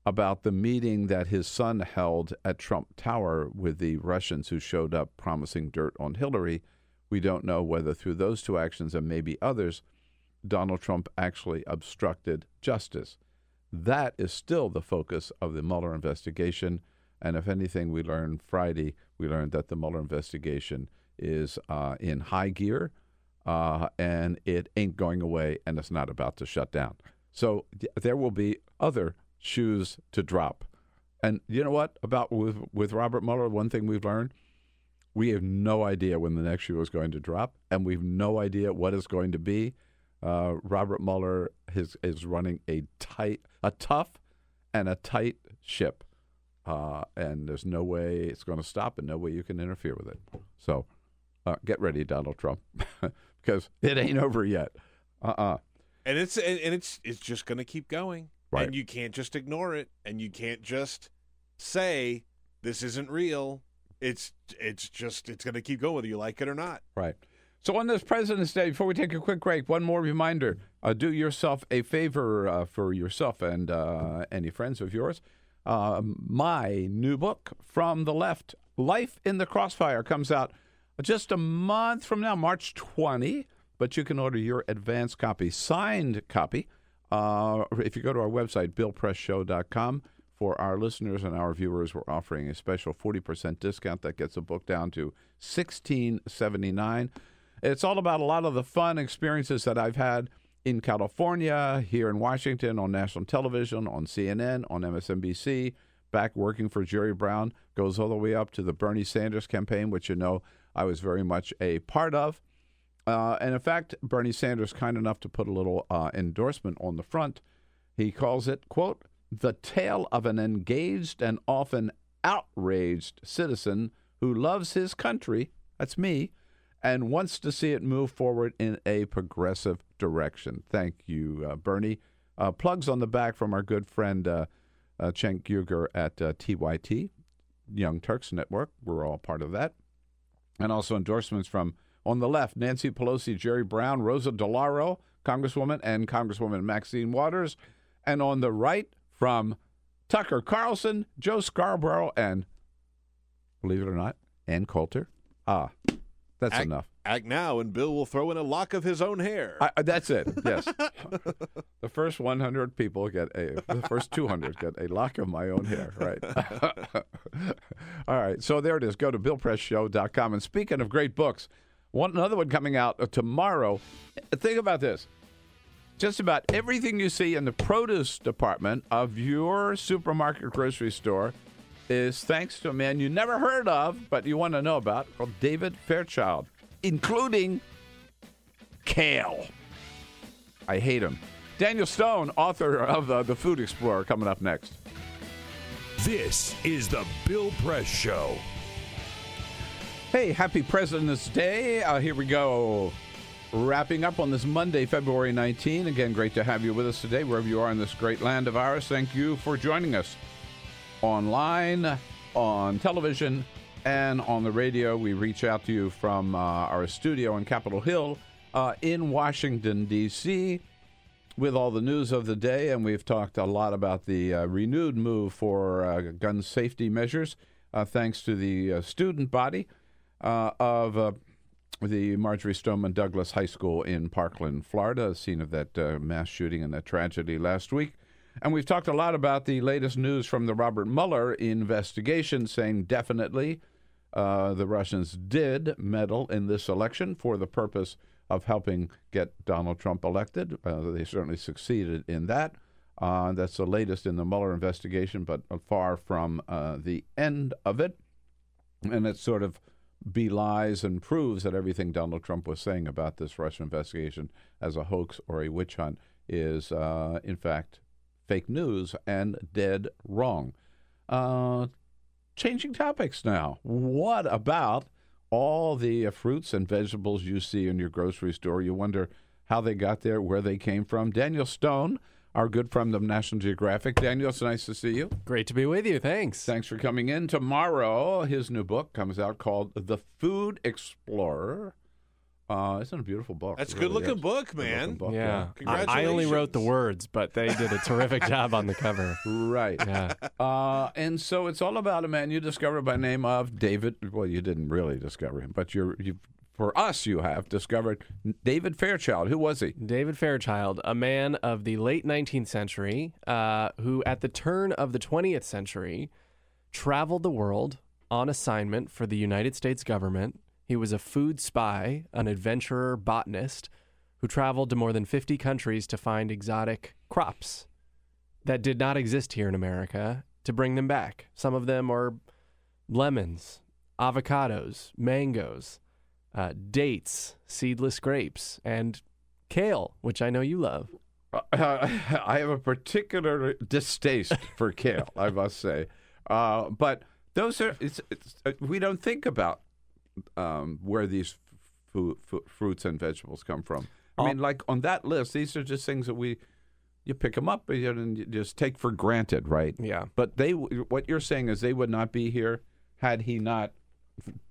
about the meeting that his son held at Trump Tower with the Russians who showed up promising dirt on Hillary. We don't know whether through those two actions and maybe others, Donald Trump actually obstructed justice. That is still the focus of the Mueller investigation. And if anything, we learned Friday, we learned that the Mueller investigation is uh, in high gear uh, and it ain't going away and it's not about to shut down. So th- there will be other shoes to drop. And you know what about with, with Robert Mueller? One thing we've learned we have no idea when the next shoe is going to drop, and we've no idea what it's going to be. Uh, Robert Mueller is, is running a tight, a tough, and a tight ship, uh, and there's no way it's going to stop, and no way you can interfere with it. So, uh, get ready, Donald Trump, because it ain't over yet. Uh-uh. and it's and, and it's it's just going to keep going. Right. And you can't just ignore it, and you can't just say this isn't real. It's it's just it's going to keep going whether you like it or not. Right. So on this President's Day, before we take a quick break, one more reminder: uh, do yourself a favor uh, for yourself and uh, any friends of yours. Uh, my new book, From the Left: Life in the Crossfire, comes out just a month from now, March 20. But you can order your advance copy, signed copy, uh, if you go to our website, billpressshow.com. For our listeners and our viewers, we're offering a special 40% discount that gets the book down to 1679 It's all about a lot of the fun experiences that I've had in California, here in Washington, on national television, on CNN, on MSNBC, back working for Jerry Brown, goes all the way up to the Bernie Sanders campaign, which you know I was very much a part of. Uh, and in fact, Bernie Sanders kind enough to put a little uh, endorsement on the front. He calls it, quote, the tale of an engaged and often outraged citizen who loves his country, that's me, and wants to see it move forward in a progressive direction. Thank you, uh, Bernie. Uh, plugs on the back from our good friend uh, uh, Cenk at uh, TYT, Young Turks Network. We're all part of that. And also endorsements from, on the left, Nancy Pelosi, Jerry Brown, Rosa DeLauro, Congresswoman, and Congresswoman Maxine Waters. And on the right, from Tucker Carlson, Joe Scarborough, and, believe it or not, Ann Coulter. Ah, that's act, enough. Act now, and Bill will throw in a lock of his own hair. I, that's it. Yes. the first 100 people get a. The first 200 get a lock of my own hair. Right. All right. So there it is. Go to BillPressShow.com. And speaking of great books, one another one coming out uh, tomorrow. Think about this. Just about everything you see in the produce department of your supermarket grocery store is thanks to a man you never heard of, but you want to know about, called David Fairchild, including kale. I hate him. Daniel Stone, author of uh, The Food Explorer, coming up next. This is the Bill Press Show. Hey, happy President's Day. Uh, here we go. Wrapping up on this Monday, February 19. Again, great to have you with us today, wherever you are in this great land of ours. Thank you for joining us online, on television, and on the radio. We reach out to you from uh, our studio on Capitol Hill uh, in Washington, D.C., with all the news of the day. And we've talked a lot about the uh, renewed move for uh, gun safety measures, uh, thanks to the uh, student body of the Marjory Stoneman Douglas High School in Parkland, Florida, scene of that mass shooting and that tragedy last week. And we've talked a lot about the latest news from the Robert Mueller investigation, saying definitely uh, the Russians did meddle in this election for the purpose of helping get Donald Trump elected. Uh, they certainly succeeded in that. Uh, that's the latest in the Mueller investigation, but far from uh, the end of it. And it sort of belies and proves that everything Donald Trump was saying about this Russian investigation as a hoax or a witch hunt is, uh, in fact, fake news and dead wrong. Uh, changing topics now. What about all the uh, fruits and vegetables you see in your grocery store? You wonder how they got there, where they came from. Daniel Stone, our good friend of National Geographic. Daniel, it's nice to see you. Great to be with you. Thanks. Thanks for coming in. Tomorrow, his new book comes out called The Food Explorer. Uh, isn't a beautiful book? That's It a good looking is. book, Good man. looking book, Yeah. I, I only wrote the words, but they did a terrific job on the cover. Right. Yeah. Uh, and so it's all about a man you discovered by name of David. Well, you didn't really discover him, but you're you. For us, you have discovered David Fairchild. Who was he? David Fairchild, a man of the late 19th century, uh, who at the turn of the 20th century traveled the world on assignment for the United States government. He was a food spy, an adventurer botanist who traveled to more than 50 countries to find exotic crops that did not exist here in America to bring them back. Some of them are lemons, avocados, mangoes, uh, dates, seedless grapes, and kale, which I know you love. Uh, I have a particular distaste for kale, I must say. Uh, but those are it's, it's, uh, we don't think about um, where these fu- fu- fruits and vegetables come from. I mean, like on that list, these are just things that we you pick them up and you just take for granted, right? Yeah. But they, what you're saying is, they would not be here had he not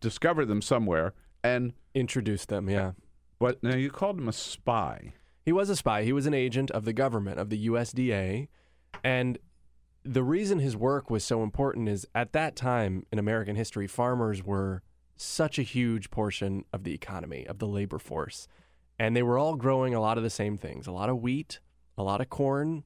discovered them somewhere and introduced them. Yeah. But now you called him a spy. He was a spy. He was an agent of the government of the USDA, and the reason his work was so important is at that time in American history, farmers were such a huge portion of the economy, of the labor force. And they were all growing a lot of the same things a lot of wheat, a lot of corn,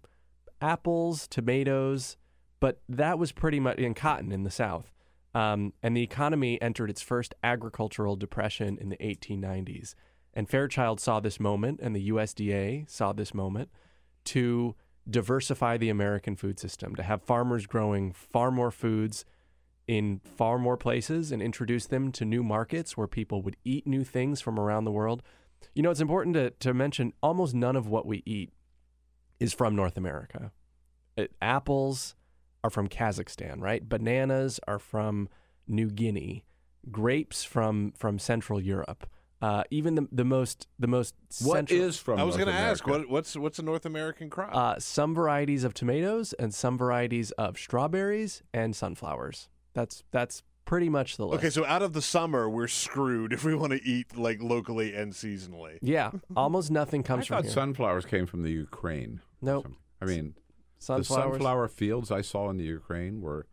apples, tomatoes, but that was pretty much in cotton in the South. Um, and the economy entered its first agricultural depression in the 1890s. And Fairchild saw this moment, and the USDA saw this moment to diversify the American food system, to have farmers growing far more foods in far more places and introduce them to new markets where people would eat new things from around the world. You know, it's important to, to mention almost none of what we eat is from North America. It, apples are from Kazakhstan, right? Bananas are from New Guinea, grapes from from Central Europe. Uh, even the the most the most What central, is from I was going to ask what what's what's a North American crop? uh, some varieties of tomatoes and some varieties of strawberries and sunflowers. That's that's pretty much the list. okay, so out of the summer, we're screwed if we want to eat like locally and seasonally. yeah, almost nothing I comes from thought here. sunflowers came from the Ukraine. Nope. I mean, the sunflower fields I saw in the Ukraine were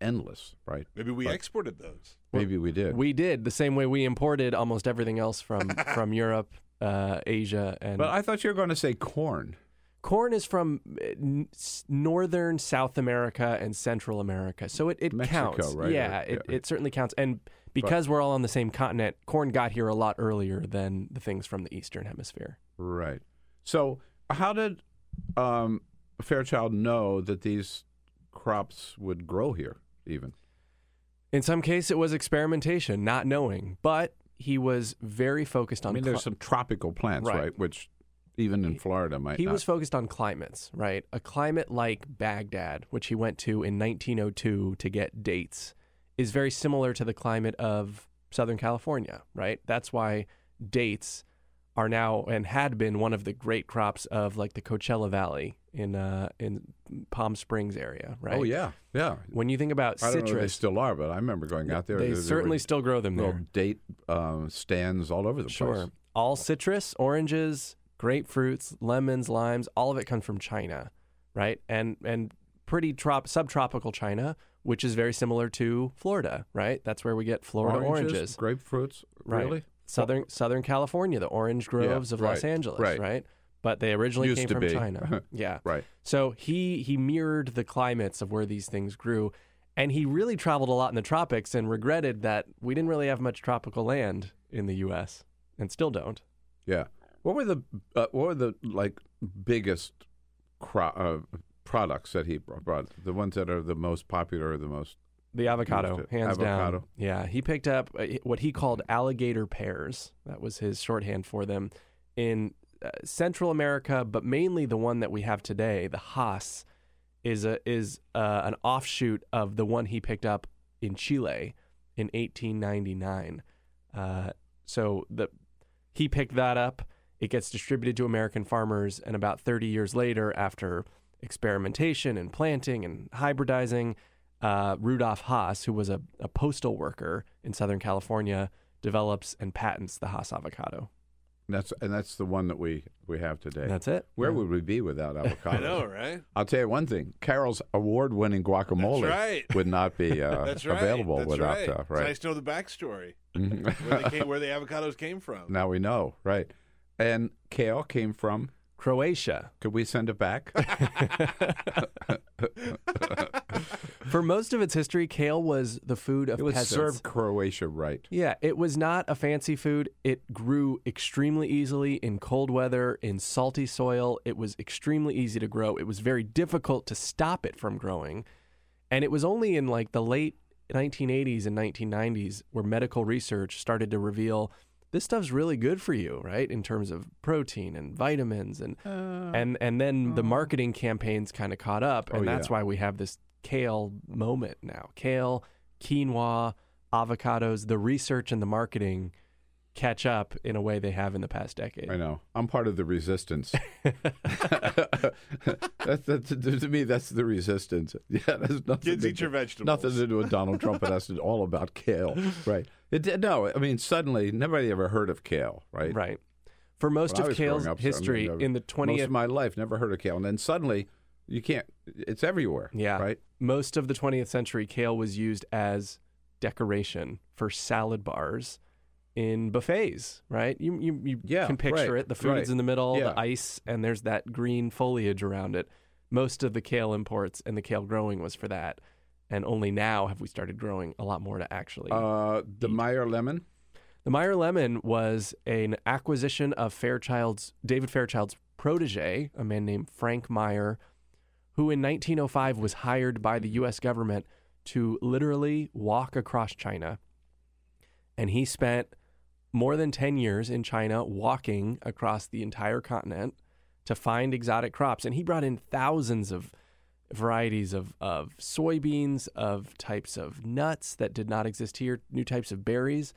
endless, right? Maybe we But exported those. Maybe we did. We did the same way we imported almost everything else from from Europe, uh, Asia, and but I thought you were going to say corn. Corn is from s- northern South America and Central America, so it, it Mexico, counts. right? Yeah, it, yeah. it certainly counts. And because we're all on the same continent, corn got here a lot earlier than the things from the Eastern Hemisphere. Right. So, how did um, Fairchild know that these crops would grow here? Even In some case, it was experimentation, not knowing, but he was very focused on. I mean, there's some tropical plants, Right. right? Which even in Florida might. he not. was focused on climates, right? A climate like Baghdad, which he went to in 1902 to get dates, is very similar to the climate of Southern California, right? That's why dates are now and had been one of the great crops of like the Coachella Valley in uh, in Palm Springs area, right? Oh yeah, yeah. When you think about I if they still are, but I remember going out there. they were certainly still grow them there. date um, stands all over the Sure. place. All citrus, oranges, grapefruits, lemons, limes, all of it comes from China, right? And and pretty trop- subtropical China, which is very similar to Florida, right? That's where we get Florida oranges. grapefruits, Right. really? Southern Southern California, the orange groves of Los Angeles, right. right? But they originally Used came from be. China. yeah. Right. So he he mirrored the climates of where these things grew. And he really traveled a lot in the tropics and regretted that we didn't really have much tropical land in the US and still don't. Yeah. What were the uh, what were the like biggest cro- uh, products that he brought? The ones that are the most popular, or the most The avocado, hands avocado. down. Yeah, he picked up uh, what he called alligator pears. That was his shorthand for them in uh, Central America, but mainly the one that we have today, the Hass, is a is uh, an offshoot of the one he picked up in Chile in 1899. Uh, so the he picked that up. It gets distributed to American farmers, and about 30 years later, after experimentation and planting and hybridizing, uh, Rudolf Hass, who was a, a postal worker in Southern California, develops and patents the Hass avocado. That's and that's the one that we we have today. That's it. Where Yeah. would we be without avocado? I know, right? I'll tell you one thing: Carol's award-winning guacamole right. would not be uh, That's right. available That's without right. uh, It's nice to know the backstory. Mhm. where, they came, where the avocados came from. now we know, right? And kale came from Croatia. Could we send it back? For most of its history, kale was the food of It was peasants. served Croatia right. Yeah, it was not a fancy food. It grew extremely easily in cold weather, in salty soil. It was extremely easy to grow. It was very difficult to stop it from growing. And it was only in like the late 1980s and 1990s where medical research started to reveal this stuff's really good for you, right? In terms of protein and vitamins and Uh, and and then the marketing campaigns kind of caught up and Oh, that's yeah. why we have this kale moment now. Kale, quinoa, avocados, the research and the marketing catch up in a way they have in the past decade. I know. I'm part of the resistance. that's, that's, to me, that's the resistance. Yeah, that's nothing. Kids to eat your do- vegetables. Nothing to do with Donald Trump. It has to all about kale, right? It no, I mean, suddenly nobody ever heard of kale, right? Right. For most When of kale's up, so, I mean, history never- in the most 20th of my life, never heard of kale, and then suddenly you can't. It's everywhere. Yeah. Right. Most of the 20th century, kale was used as decoration for salad bars in buffets, right? You you, you Yeah, can picture right, it. The food right. in the middle, Yeah. the ice, and there's that green foliage around it. Most of the kale imports and the kale growing was for that. And only now have we started growing a lot more to actually. Uh, the Meyer lemon. The Meyer lemon was an acquisition of Fairchild's David Fairchild's protege, a man named Frank Meyer, who in 1905 was hired by the U.S. government to literally walk across China. And he spent more than 10 years in China walking across the entire continent to find exotic crops. And he brought in thousands of varieties of, of soybeans, of types of nuts that did not exist here, new types of berries.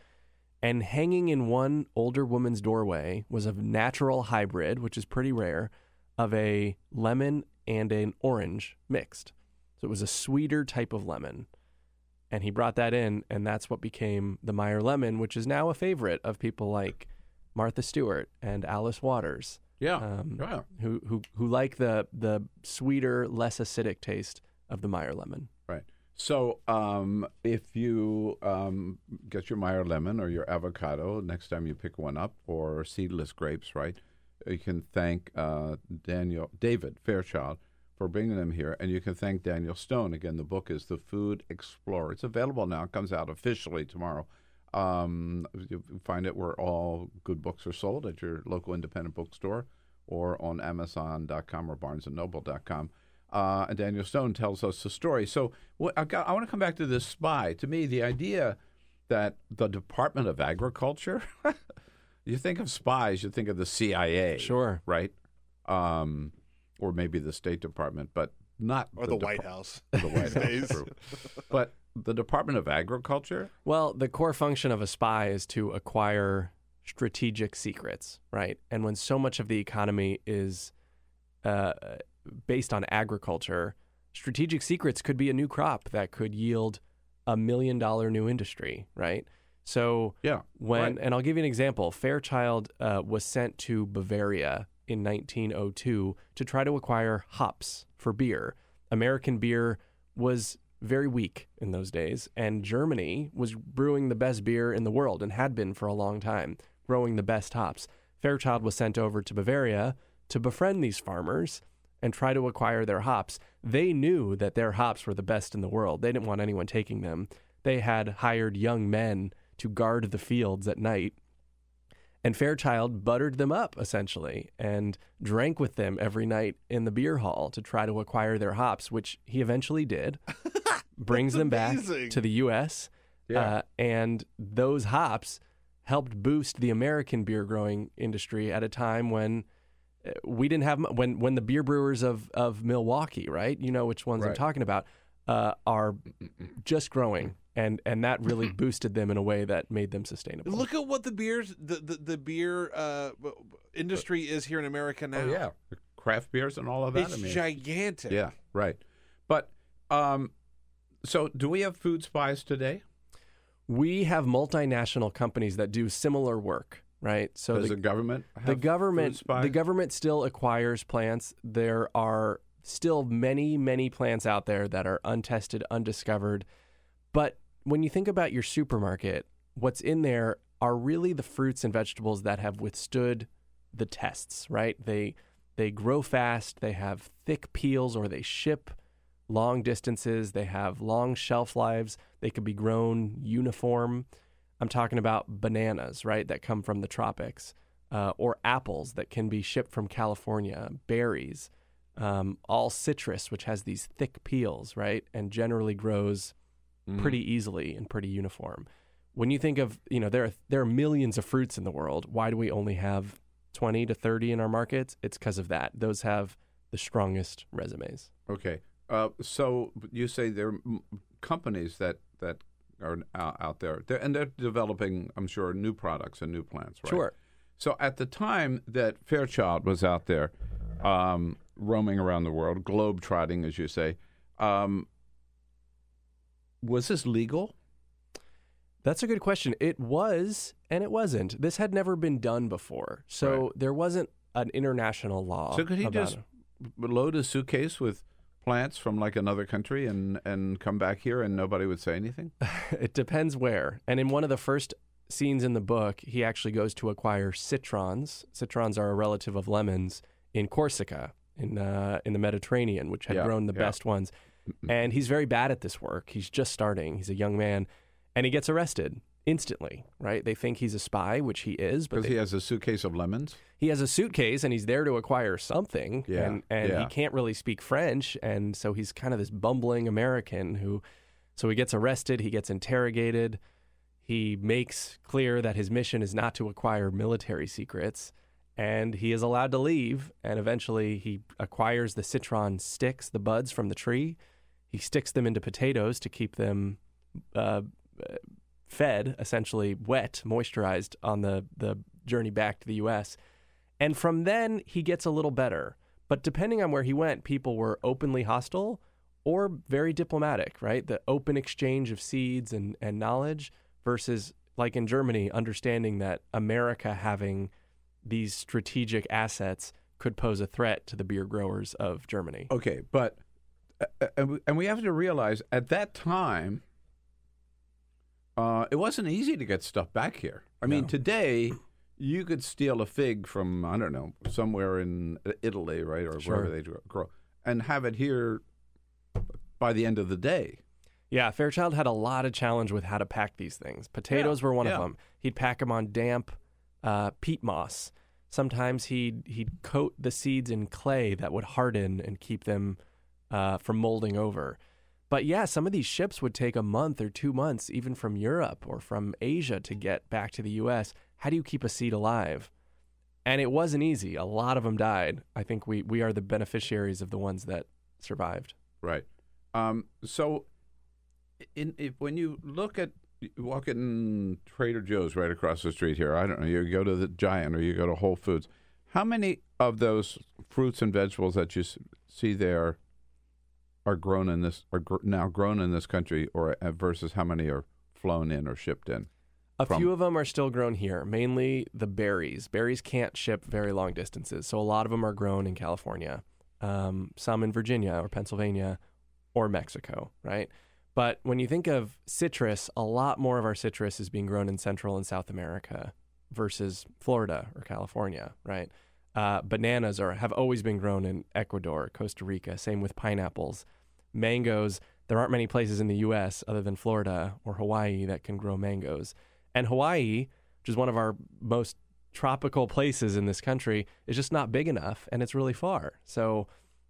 And hanging in one older woman's doorway was a natural hybrid, which is pretty rare, of a lemon and an orange mixed. So it was a sweeter type of lemon. And he brought that in, and that's what became the Meyer lemon, which is now a favorite of people like Martha Stewart and Alice Waters. Yeah, um, yeah. Who, who who like the the sweeter, less acidic taste of the Meyer lemon. Right. So, um, if you um, get your Meyer lemon or your avocado next time you pick one up, or seedless grapes, right? You can thank uh, Daniel David Fairchild for bringing them here, and you can thank Daniel Stone. Again, the book is The Food Explorer. It's available now. It comes out officially tomorrow. Um, you find it where all good books are sold at your local independent bookstore or on Amazon.com or BarnesandNoble.com. Uh, and Daniel Stone tells us the story. So what, I, got, I want to come back to this spy. To me, the idea that the Department of Agriculture, you think of spies, you think of the CIA, Sure, right? Um, or maybe the State Department, but not Or the Dep- White House The White these House, days. true. but the Department of Agriculture. Well, the core function of a spy is to acquire strategic secrets, right? And when so much of the economy is uh, based on agriculture, strategic secrets could be a new crop that could yield a million dollar new industry, right? So Yeah, when right. and I'll give you an example. Fairchild uh, was sent to Bavaria in 1902 to try to acquire hops for beer. American beer was very weak in those days, and Germany was brewing the best beer in the world and had been for a long time, growing the best hops. Fairchild was sent over to Bavaria to befriend these farmers and try to acquire their hops. They knew that their hops were the best in the world. They didn't want anyone taking them. They had hired young men to guard the fields at night. And Fairchild buttered them up essentially and drank with them every night in the beer hall to try to acquire their hops, which he eventually did. brings them back to the U.S. Yeah. Uh, and those hops helped boost the American beer growing industry at a time when uh, we didn't have when when the beer brewers of of Milwaukee, right? You know which ones I'm talking about, uh, are just growing, and and that really boosted them in a way that made them sustainable. Look at what the beers, the the, the beer uh, b- b- industry is here in America now. Oh yeah, craft beers and all of that. it's I mean, gigantic. Yeah, right. But um, so do we have food spies today? We have multinational companies that do similar work, right? So Does the, the government the government food spies? the government still acquires plants. There are still many many plants out there that are untested, undiscovered. But when you think about your supermarket, what's in there are really the fruits and vegetables that have withstood the tests, right? They they grow fast, they have thick peels or they ship long distances. They have long shelf lives. They could be grown uniform. I'm talking about bananas, right, that come from the tropics, uh, or apples that can be shipped from California, berries, um, all citrus, which has these thick peels, right, and generally grows Mhm. pretty easily and pretty uniform. When you think of, you know, there are there are millions of fruits in the world. Why do we only have 20 to 30 in our markets? It's because of that. Those have the strongest resumes. Okay. Uh, so you say there are companies that that are out, out there, they're, and they're developing, I'm sure, new products and new plants, right? Sure. So at the time that Fairchild was out there, um, roaming around the world, globe trotting, as you say, um, was this legal? That's a good question. It was and it wasn't. This had never been done before. So there wasn't an international law. So could he just it. load a suitcase with plants from like another country and and come back here and nobody would say anything? it depends where. And in one of the first scenes in the book, he actually goes to acquire citrons. Citrons are a relative of lemons in Corsica, in uh, in the Mediterranean, which had Yeah, grown the yeah. best ones. Mm-hmm. And he's very bad at this work. He's just starting. He's a young man, and he gets arrested instantly. Right? They think he's a spy, which he is, but Because he has a suitcase of lemons. he has a suitcase and he's there to acquire something Yeah, and, and yeah. he can't really speak french and so he's kind of this bumbling american who so he gets arrested he gets interrogated he makes clear that his mission is not to acquire military secrets and he is allowed to leave and eventually he acquires the citron sticks the buds from the tree he sticks them into potatoes to keep them uh, fed, essentially wet, moisturized on the, the journey back to the U.S. And from then, he gets a little better. But depending on where he went, people were openly hostile or very diplomatic, right? The open exchange of seeds and, and knowledge versus, like in Germany, understanding that America having these strategic assets could pose a threat to the beer growers of Germany. Okay, but and we- and we have to realize at that time, uh, it wasn't easy to get stuff back here. I mean, today you could steal a fig from I don't know somewhere in Italy, right, or Sure. wherever they grow, and have it here by the end of the day. Yeah, Fairchild had a lot of challenge with how to pack these things. Potatoes Yeah, were one yeah. of them. He'd pack them on damp uh, peat moss. Sometimes he'd he'd coat the seeds in clay that would harden and keep them uh, from molding over. But yeah, some of these ships would take a month or two months, even from Europe or from Asia, to get back to the U.S. How do you keep a seed alive? And it wasn't easy. A lot of them died. I think we we are the beneficiaries of the ones that survived. Right. Um, so, in, if, when you look at walking Trader Joe's right across the street here, I don't know, you go to the Giant or you go to Whole Foods. How many of those fruits and vegetables that you see there are grown in this are gr- now grown in this country, or uh, versus how many are flown in or shipped in? A from- few of them are still grown here, mainly the berries. Berries can't ship very long distances, so a lot of them are grown in California, um, some in Virginia or Pennsylvania or Mexico, right? But when you think of citrus, a lot more of our citrus is being grown in Central and South America versus Florida or California, right? Uh, bananas are have always been grown in Ecuador, Costa Rica. Same with pineapples, mangoes. There aren't many places in the U.S. other than Florida or Hawaii that can grow mangoes. And Hawaii, which is one of our most tropical places in this country, is just not big enough and it's really far. So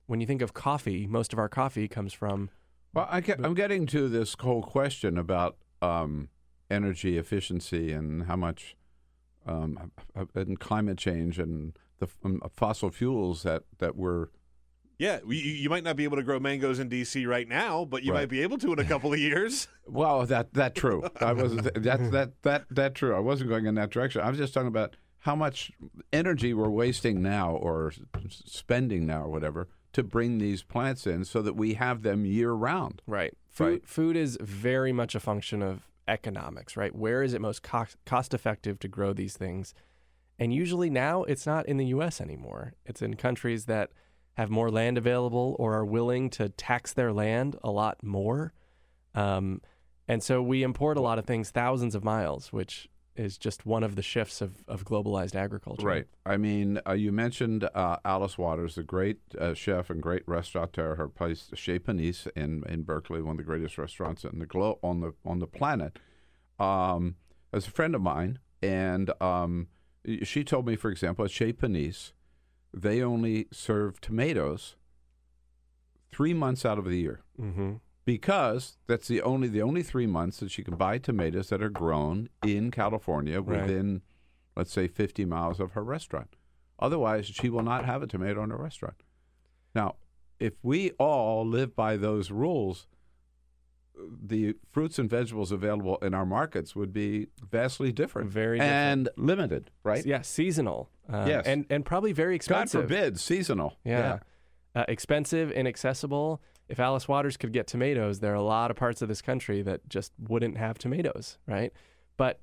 when you think of coffee, most of our coffee comes from. Well, I I'm getting to this whole question about um, energy efficiency and how much um, and climate change and the um, fossil fuels that that we're Yeah, you, you might not be able to grow mangoes in D.C. right now, but you Right. might be able to in a couple of years. Well, that that true. I was that that that that true. I wasn't going in that direction. I was just talking about how much energy we're wasting now, or spending now, or whatever, to bring these plants in, so that we have them year round. Right. Food, food is very much a function of economics, right? Where is it most cost, cost effective to grow these things? And usually now it's not in the US anymore. It's in countries that have more land available or are willing to tax their land a lot more. Um, and so we import a lot of things thousands of miles, which is just one of the shifts of, of globalized agriculture. Right. I mean, uh, you mentioned uh, Alice Waters, the great uh, chef and great restaurateur. Her place, Chez Panisse in, in Berkeley, one of the greatest restaurants in the glo- on the on the planet. Um, as a friend of mine, and um, she told me, for example, at Chez Panisse, they only serve tomatoes three months out of the year Mm-hmm. because that's the only the only three months that she can buy tomatoes that are grown in California Right. within, let's say, fifty miles of her restaurant. Otherwise, she will not have a tomato in her restaurant. Now, if we all live by those rules, the fruits and vegetables available in our markets would be vastly different, Very different. and limited, right? Yeah, seasonal. Uh, Yes. and and probably very expensive. God forbid, seasonal. Yeah. Uh, expensive, inaccessible. If Alice Waters could get tomatoes, there are a lot of parts of this country that just wouldn't have tomatoes, right? But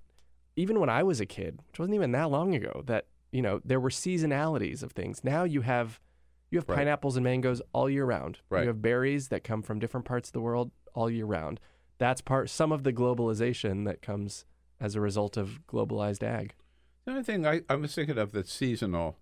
even when I was a kid, which wasn't even that long ago, that you know there were seasonalities of things. Now you have you have Right. pineapples and mangoes all year round. Right. You have berries that come from different parts of the world all year round. That's part some of the globalization that comes as a result of globalized ag. The only thing I, I was thinking of that's seasonal,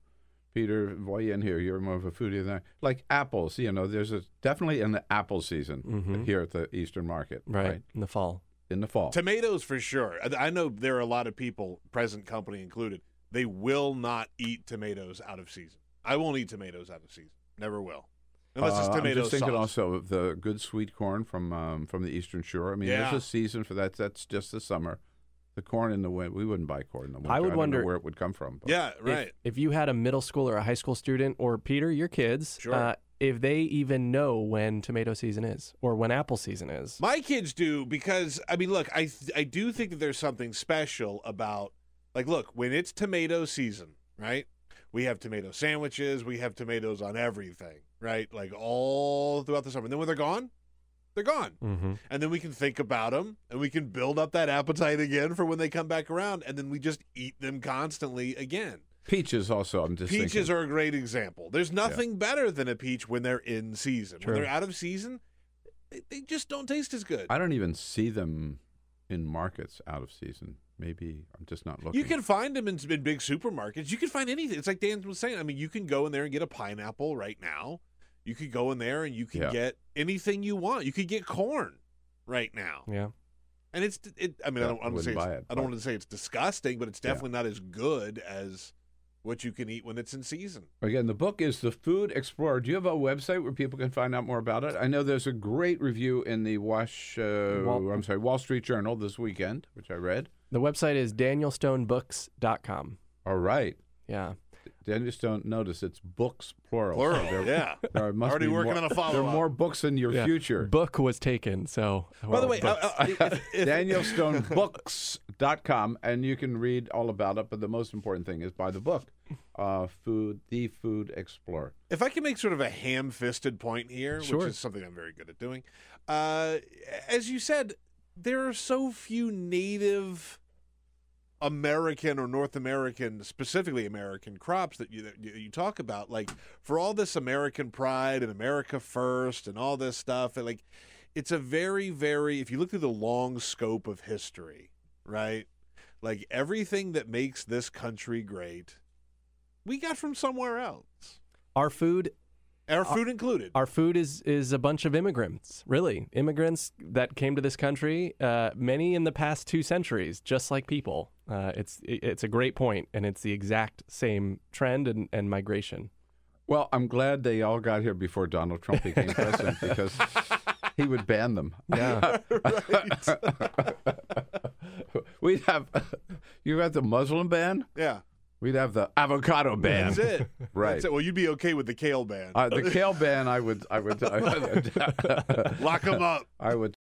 Peter, weigh in here. You're more of a foodie than I. Like apples, you know, there's a definitely an apple season Mhm. here at the Eastern Market. Right. In the fall. In the fall. Tomatoes for sure. I- I know there are a lot of people, present company included, they will not eat tomatoes out of season. I won't eat tomatoes out of season. Never will. Unless it's Uh, tomato I'm just thinking sauce. also of the good sweet corn from um, from the Eastern Shore. I mean, Yeah. there's a season for that. That's just the summer. The corn in the winter, we wouldn't buy corn in the winter. I would don't know wonder where it would come from. but- Yeah, if- right. If, you had a middle school or a high school student, or Peter, your kids, Sure. uh, if they even know when tomato season is or when apple season is. My kids do because I mean, look, I th- I do think that there's something special about like, look, when it's tomato season, right? We have tomato sandwiches, we have tomatoes on everything, right? Like all throughout the summer. And then when they're gone, they're gone. Mm-hmm. And then we can think about them and we can build up that appetite again for when they come back around. And then we just eat them constantly again. Peaches also. I'm just Peaches thinking. are a great example. There's nothing better than a peach when they're in season. True. When they're out of season, they, they just don't taste as good. I don't even see them in markets out of season. Maybe I'm just not looking. You can find them in, in big supermarkets. You can find anything. It's like Dan was saying. I mean, you can go in there and get a pineapple right now. You could go in there and you can Yeah. get anything you want. You could get corn right now. Yeah. And it's it. I mean, Yeah, I don't want to say buy it, I don't want to say it's disgusting, but it's Yeah. definitely not as good as what you can eat when it's in season. Again, the book is The Food Explorer. Do you have a website where people can find out more about it? I know there's a great review in the Wash, uh, Wall- I'm sorry, Wall Street Journal this weekend, which I read. The website is danielstonebooks.com. All right. Yeah. Daniel Stone, notice it's books plural. Plural, there- yeah. There must Already be working more, on a follow-up. There are more books in your Yeah. future. Book was taken, so. By the way, uh, books. uh, if- if- DanielStoneBooks.com, and you can read all about it. But the most important thing is buy the book, uh, Food, The Food Explorer. If I can make sort of a ham-fisted point here, Sure. which is something I'm very good at doing, uh, as you said, there are so few native American or North American, specifically American crops that you that you talk about. Like for all this American pride and America first and all this stuff, and like it's a very, very. If you look through the long scope of history, right? Like everything that makes this country great, we got from somewhere else. Our food. Our food included. Our food is is a bunch of immigrants, really. Immigrants that came to this country, uh, many in the past two centuries, just like people. Uh, it's it's a great point, and it's the exact same trend and, and migration. Well, I'm glad they all got here before Donald Trump became president because he would ban them. Yeah. We'd have you have the Muslim ban. Yeah. We'd have the avocado ban. That's it. Right. That's it. Well, you'd be okay with the kale ban. Uh, the kale ban, I would, I would, I would Lock 'em up. I would